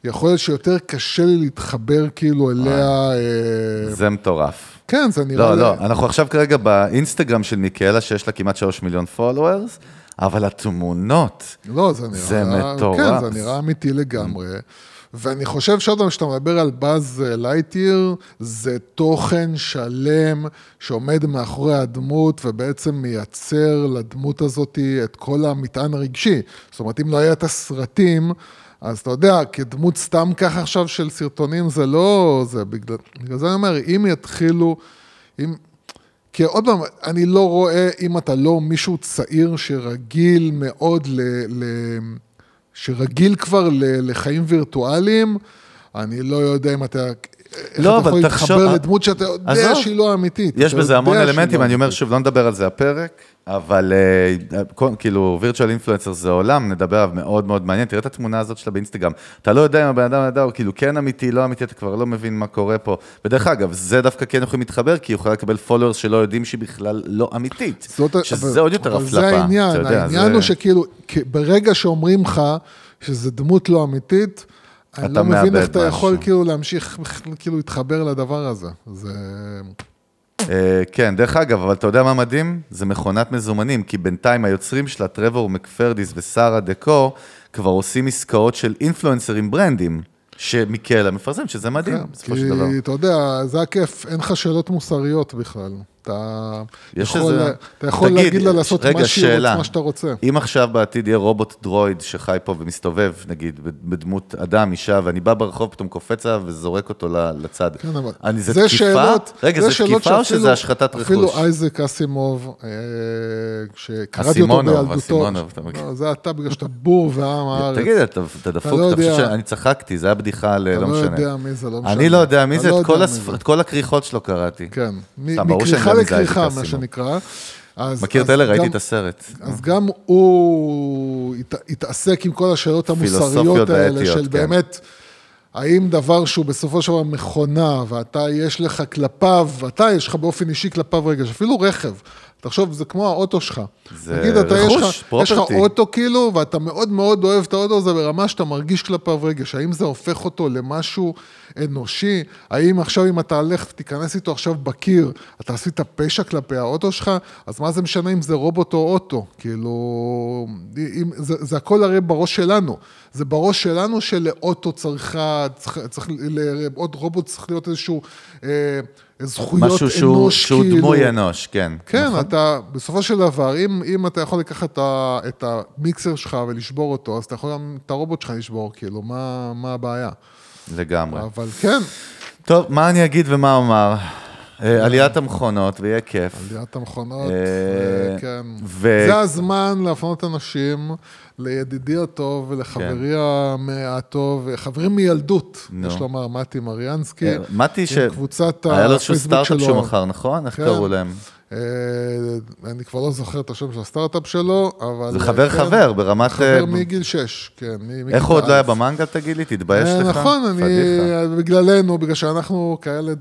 Speaker 6: יכול להיות שיותר קשה לי להתחבר כאילו אליה, אה,
Speaker 5: זה מטורף.
Speaker 6: כן, זה נראה
Speaker 5: לא. לא, אנחנו עכשיו כרגע באינסטגרם של מיקלה, שיש לה כמעט 3 מיליון פולוורס, אבל התמונות,
Speaker 6: לא, זה נראה...
Speaker 5: זה מטורף.
Speaker 6: כן, זה נראה אמיתי לגמרי. ואני חושב שעוד פעם, כשאתה מדבר על באז לייטיר, זה תוכן שלם שעומד מאחורי הדמות, ובעצם מייצר לדמות הזאת את כל המטען הרגשי. זאת אומרת, אם לא היה את הסרטים, אז אתה יודע, כדמות סתם ככה עכשיו של סרטונים, זה לא... זה בגלל, בגלל זה אני אומר, אם יתחילו... אם, כי עוד פעם, אני לא רואה, אם אתה לא מישהו צעיר שרגיל מאוד ל... ל שרגיל כבר לחיים וירטואליים, אני לא יודע אם אתה... איך
Speaker 5: לא,
Speaker 6: אתה
Speaker 5: אבל
Speaker 6: יכול
Speaker 5: תחשוב-
Speaker 6: להתחבר לדמות שאתה יודע. שהיא לא אמיתית.
Speaker 5: יש
Speaker 6: אתה
Speaker 5: בזה המון
Speaker 6: שהיא
Speaker 5: אלמנטים,
Speaker 6: לא
Speaker 5: אני אומר. שוב, לא נדבר על זה הפרק, אבל אה, כאילו, וירטואל אינפלואנסר זה עולם, נדבר עליו מאוד מאוד מעניין, תראה את התמונה הזאת שלה באינסטגרם. אתה לא יודע אם הבן אדם ידע, הוא כאילו כן אמיתי, לא אמיתי, אתה כבר לא מבין מה קורה פה. ודרך אגב, זה דווקא כן יכולים להתחבר, כי היא יכולה לקבל followers שלא יודעים שהיא בכלל לא אמיתית. שזה
Speaker 6: אבל-
Speaker 5: עוד יותר
Speaker 6: אבל
Speaker 5: הפלפה.
Speaker 6: זה העניין,
Speaker 5: אתה יודע,
Speaker 6: העניין הוא שכאילו, ברגע שאומרים לך שזו דמות לא אמיתית, אני לא מבין איך אתה יכול
Speaker 5: משהו.
Speaker 6: כאילו להמשיך, כאילו להתחבר לדבר הזה. זה...
Speaker 5: אה, כן, דרך אגב, אבל אתה יודע מה מדהים? זה מכונת מזומנים, כי בינתיים היוצרים שלה, טרוור מקפרדיס ושרה דקו, כבר עושים עסקאות של אינפלואנסרים ברנדים, שמיקלה מפרסם, שזה מדהים,
Speaker 6: כן,
Speaker 5: בסופו של דבר.
Speaker 6: כי אתה יודע, זה הכיף, אין לך שאלות מוסריות בכלל. אתה יכול,
Speaker 5: איזה-
Speaker 6: אתה יכול
Speaker 5: תגיד,
Speaker 6: להגיד לה לעשות
Speaker 5: רגע,
Speaker 6: מה שהיא רוצה,
Speaker 5: שאלה.
Speaker 6: מה שאתה רוצה.
Speaker 5: אם עכשיו בעתיד יהיה רובוט דרויד שחי פה ומסתובב, נגיד, בדמות אדם, אישה, ואני בא ברחוב, פתאום קופץ עליו וזורק אותו לצד.
Speaker 6: כן, אבל
Speaker 5: אני, זה,
Speaker 6: זה
Speaker 5: תקיפה?
Speaker 6: שאלות,
Speaker 5: רגע, זה,
Speaker 6: שאלות
Speaker 5: תקיפה או
Speaker 6: שאפילו-
Speaker 5: שזה השחתת רכוש?
Speaker 6: אפילו אייזק אסימוב, אה, שקראתי אותו בילדותו.
Speaker 5: אסימונוב, אתה מכיר.
Speaker 6: לא, זה אתה בגלל שאתה בור ועם הארץ.
Speaker 5: תגיד, אתה, אתה דפוק,
Speaker 6: לא
Speaker 5: אתה חושב. שאני צחקתי, זה היה בדיחה ל...
Speaker 6: אתה
Speaker 5: לא
Speaker 6: לא
Speaker 5: משנה.
Speaker 6: יודע מי זה, לא משנה.
Speaker 5: אני לא יודע מי
Speaker 6: אתה
Speaker 5: זה,
Speaker 6: לא
Speaker 5: את כל
Speaker 6: מי
Speaker 5: הכריכות שלו קראתי.
Speaker 6: כן, מכריכה לכריכה, מה. שנקרא. אז-
Speaker 5: מכיר את אלה? ראיתי
Speaker 6: גם-
Speaker 5: את הסרט.
Speaker 6: אז גם הוא הת- התעסק עם כל השאלות המוסריות האלה,
Speaker 5: והאתיות,
Speaker 6: של
Speaker 5: כן.
Speaker 6: באמת, האם דבר שהוא בסופו של דבר מכונה, ואתה, יש לך כלפיו, אתה, יש לך באופן אישי כלפיו רגש, אפילו רכב. תחשוב, זה כמו האוטו שלך.
Speaker 5: זה
Speaker 6: נגיד, אתה, יש
Speaker 5: רכוש,
Speaker 6: לך, יש לך. אוטו כאילו, ואתה מאוד מאוד אוהב את האוטו הזה ברמה שאתה מרגיש כלפיו רגש. האם זה הופך אותו למשהו אנושי? האם עכשיו אם אתה הולך ותיכנס איתו עכשיו בקיר, אתה עשית פשע כלפי האוטו שלך? אז מה זה משנה אם זה רובוט או אוטו? כאילו, אם, זה, זה הכל הרי בראש שלנו. זה בראש שלנו שלאוטו צריכה, צריך, צריך, לעוד רובוט צריך להיות איזשהו אה, זכויות
Speaker 5: משהו שהוא,
Speaker 6: אנוש,
Speaker 5: שהוא
Speaker 6: כאילו.
Speaker 5: דמוי אנוש, כן.
Speaker 6: כן,
Speaker 5: נכון?
Speaker 6: אתה, בסופו של דבר, אם, אם אתה יכול לקחת את, ה, את המיקסר שלך ולשבור אותו, אז אתה יכול גם את הרובוט שלך לשבור, כאילו, מה, מה הבעיה?
Speaker 5: לגמרי.
Speaker 6: אבל כן,
Speaker 5: טוב, מה אני אגיד ומה אומר? אה, עליית המכונות, ויהיה כיף.
Speaker 6: עליית המכונות,
Speaker 5: אה,
Speaker 6: אה, כן. זה הזמן להפנות אנשים לידידי הטוב ולחברי המ- הטוב, חברים מילדות,
Speaker 5: נו.
Speaker 6: יש לומר, מתי מריאנסקי.
Speaker 5: אה, מתי היה לו איזשהו סטארט-אפ. שהוא מכר, נכון? איך
Speaker 6: כן.
Speaker 5: קראו להם?
Speaker 6: אה, אני כבר לא זוכר את השם של הסטארט-אפ שלו, אבל...
Speaker 5: זה
Speaker 6: אה,
Speaker 5: חבר
Speaker 6: כן,
Speaker 5: חבר, ברמת...
Speaker 6: חבר
Speaker 5: אה,
Speaker 6: מגיל 6, כן. מ- מכיתה
Speaker 5: איך הוא עוד לא היה. במנגל, תגיד לי? תתבייש
Speaker 6: אה,
Speaker 5: לך?
Speaker 6: נכון, אני. בגללנו, בגלל שאנחנו כאלה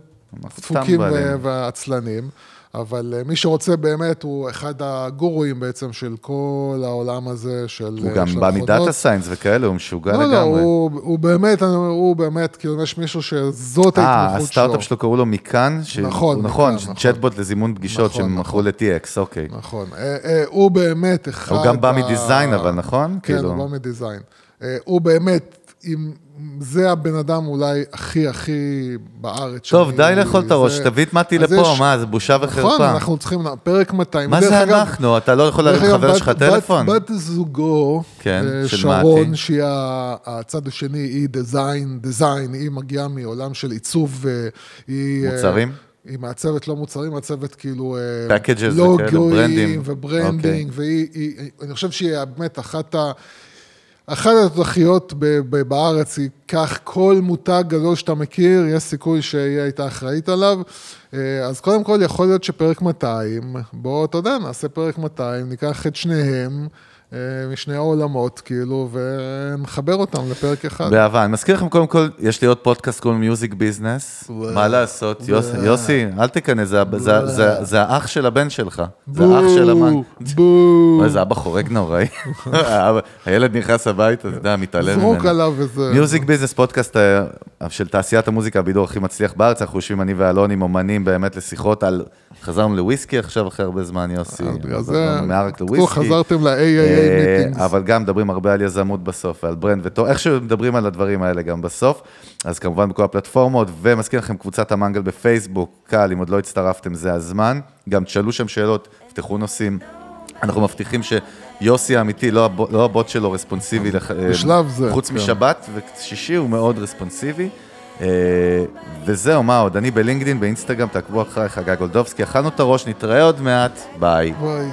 Speaker 6: דפוקים ועצלנים, אבל אה, מי שרוצה באמת, הוא אחד הגורואים בעצם של כל העולם הזה של...
Speaker 5: הוא
Speaker 6: אה,
Speaker 5: גם
Speaker 6: של
Speaker 5: בא. מדאטה סיינס וכאלה, הוא משוגע
Speaker 6: לא, לא,
Speaker 5: לגמרי.
Speaker 6: הוא, הוא באמת, הוא באמת, כאילו, יש מישהו שזאת
Speaker 5: אה,
Speaker 6: ההתמחות שלו.
Speaker 5: הסטארט-אפ שלו קראו לו מכאן? ש-
Speaker 6: נכון,
Speaker 5: נכון,
Speaker 6: נכון.
Speaker 5: צ'טבוט לזימון פגישות
Speaker 6: נכון,
Speaker 5: שהם
Speaker 6: נכון.
Speaker 5: ל-TX, אוקיי.
Speaker 6: נכון. אה, אה, הוא באמת אחד...
Speaker 5: הוא גם בא
Speaker 6: ה-
Speaker 5: מדיזיין, אבל נכון?
Speaker 6: כן,
Speaker 5: כאילו-
Speaker 6: הוא בא מדיזיין. אה, הוא באמת, אם... זה הבן אדם אולי הכי הכי בארץ.
Speaker 5: טוב,
Speaker 6: שאני-
Speaker 5: די לאכול את הראש, תביא את מתי לפה,
Speaker 6: יש-
Speaker 5: מה, זה בושה וחרפה.
Speaker 6: נכון, אנחנו צריכים, פרק 200.
Speaker 5: מה זה
Speaker 6: אגב-
Speaker 5: אנחנו? אתה לא יכול להרים חבר
Speaker 6: בת-
Speaker 5: שלך
Speaker 6: בת-
Speaker 5: טלפון?
Speaker 6: בת זוגו,
Speaker 5: כן,
Speaker 6: אה, שרון. שהיא הצד השני, היא design, design, היא מגיעה מעולם של עיצוב, אה, היא... אה,
Speaker 5: מוצרים?
Speaker 6: היא מעצבת לא מוצרים, מעצבת כאילו...
Speaker 5: Packages וכאלה, ברנדים.
Speaker 6: לוגויים ו branding,
Speaker 5: אוקיי.
Speaker 6: והיא, היא- אני חושב שהיא באמת אחת ה... אחת התותחיות בארץ היא כך כל מותג גדול שאתה מכיר, יש סיכוי שהיא הייתה אחראית עליו. אה, אז קודם כל יכול להיות שפרק 200, בוא, אתה יודע, נעשה פרק 200, ניקח את שניהם משני העולמות, כאילו, ונחבר אותם לפרק אחד.
Speaker 5: באהבה. אני מזכיר לכם, קודם כל, יש לי עוד פודקאסט קוראים מיוזיק ביזנס. מה לעשות? יוסי- יוסי, אל תיכנס, זה- האח של הבן שלך. זה האח של המן.
Speaker 6: בואו,
Speaker 5: זה אבא חורג נוראי. [LAUGHS] הילד נכנס הביתה, אתה יודע, מתעלם ממנו.
Speaker 6: זרוק עליו איזה...
Speaker 5: מיוזיק ביזנס, פודקאסט אה, של תעשיית המוזיקה, הבידור הכי מצליח בארץ, אנחנו יושבים אני ואלון עם אומנים באמת לשיחות על... חזרנו לוויסקי עכשיו אחרי הרבה זמן, יוסי.
Speaker 6: אז
Speaker 5: מערק לוויסקי.
Speaker 6: חזרתם
Speaker 5: אה,
Speaker 6: meetings.
Speaker 5: אבל גם מדברים הרבה על יזמות בסוף, ועל ברנד וטוב, איכשהו מדברים על הדברים האלה גם בסוף. אז כמובן בכל הפלטפורמות, ומזכיר לכם קבוצת המנגל בפייסבוק, קל, אם עוד לא הצטרפתם, זה הזמן. גם תשאלו שם שאלות, תפתחו נושאים. אנחנו מבטיחים שיוסי האמיתי, לא, הבוט, לא הבוט שלו רספונסיבי, לח- אה,
Speaker 6: בשלב זה,
Speaker 5: חוץ
Speaker 6: כן.
Speaker 5: משבת ושישי הוא מאוד רספונסיבי. אה, וזהו, מה עוד? אני בלינקדין, באינסטגרם, תעקבו אחריי, חגי גולדובסקי, אכלנו את הראש, נתראה עוד מעט, ביי.
Speaker 6: וואי.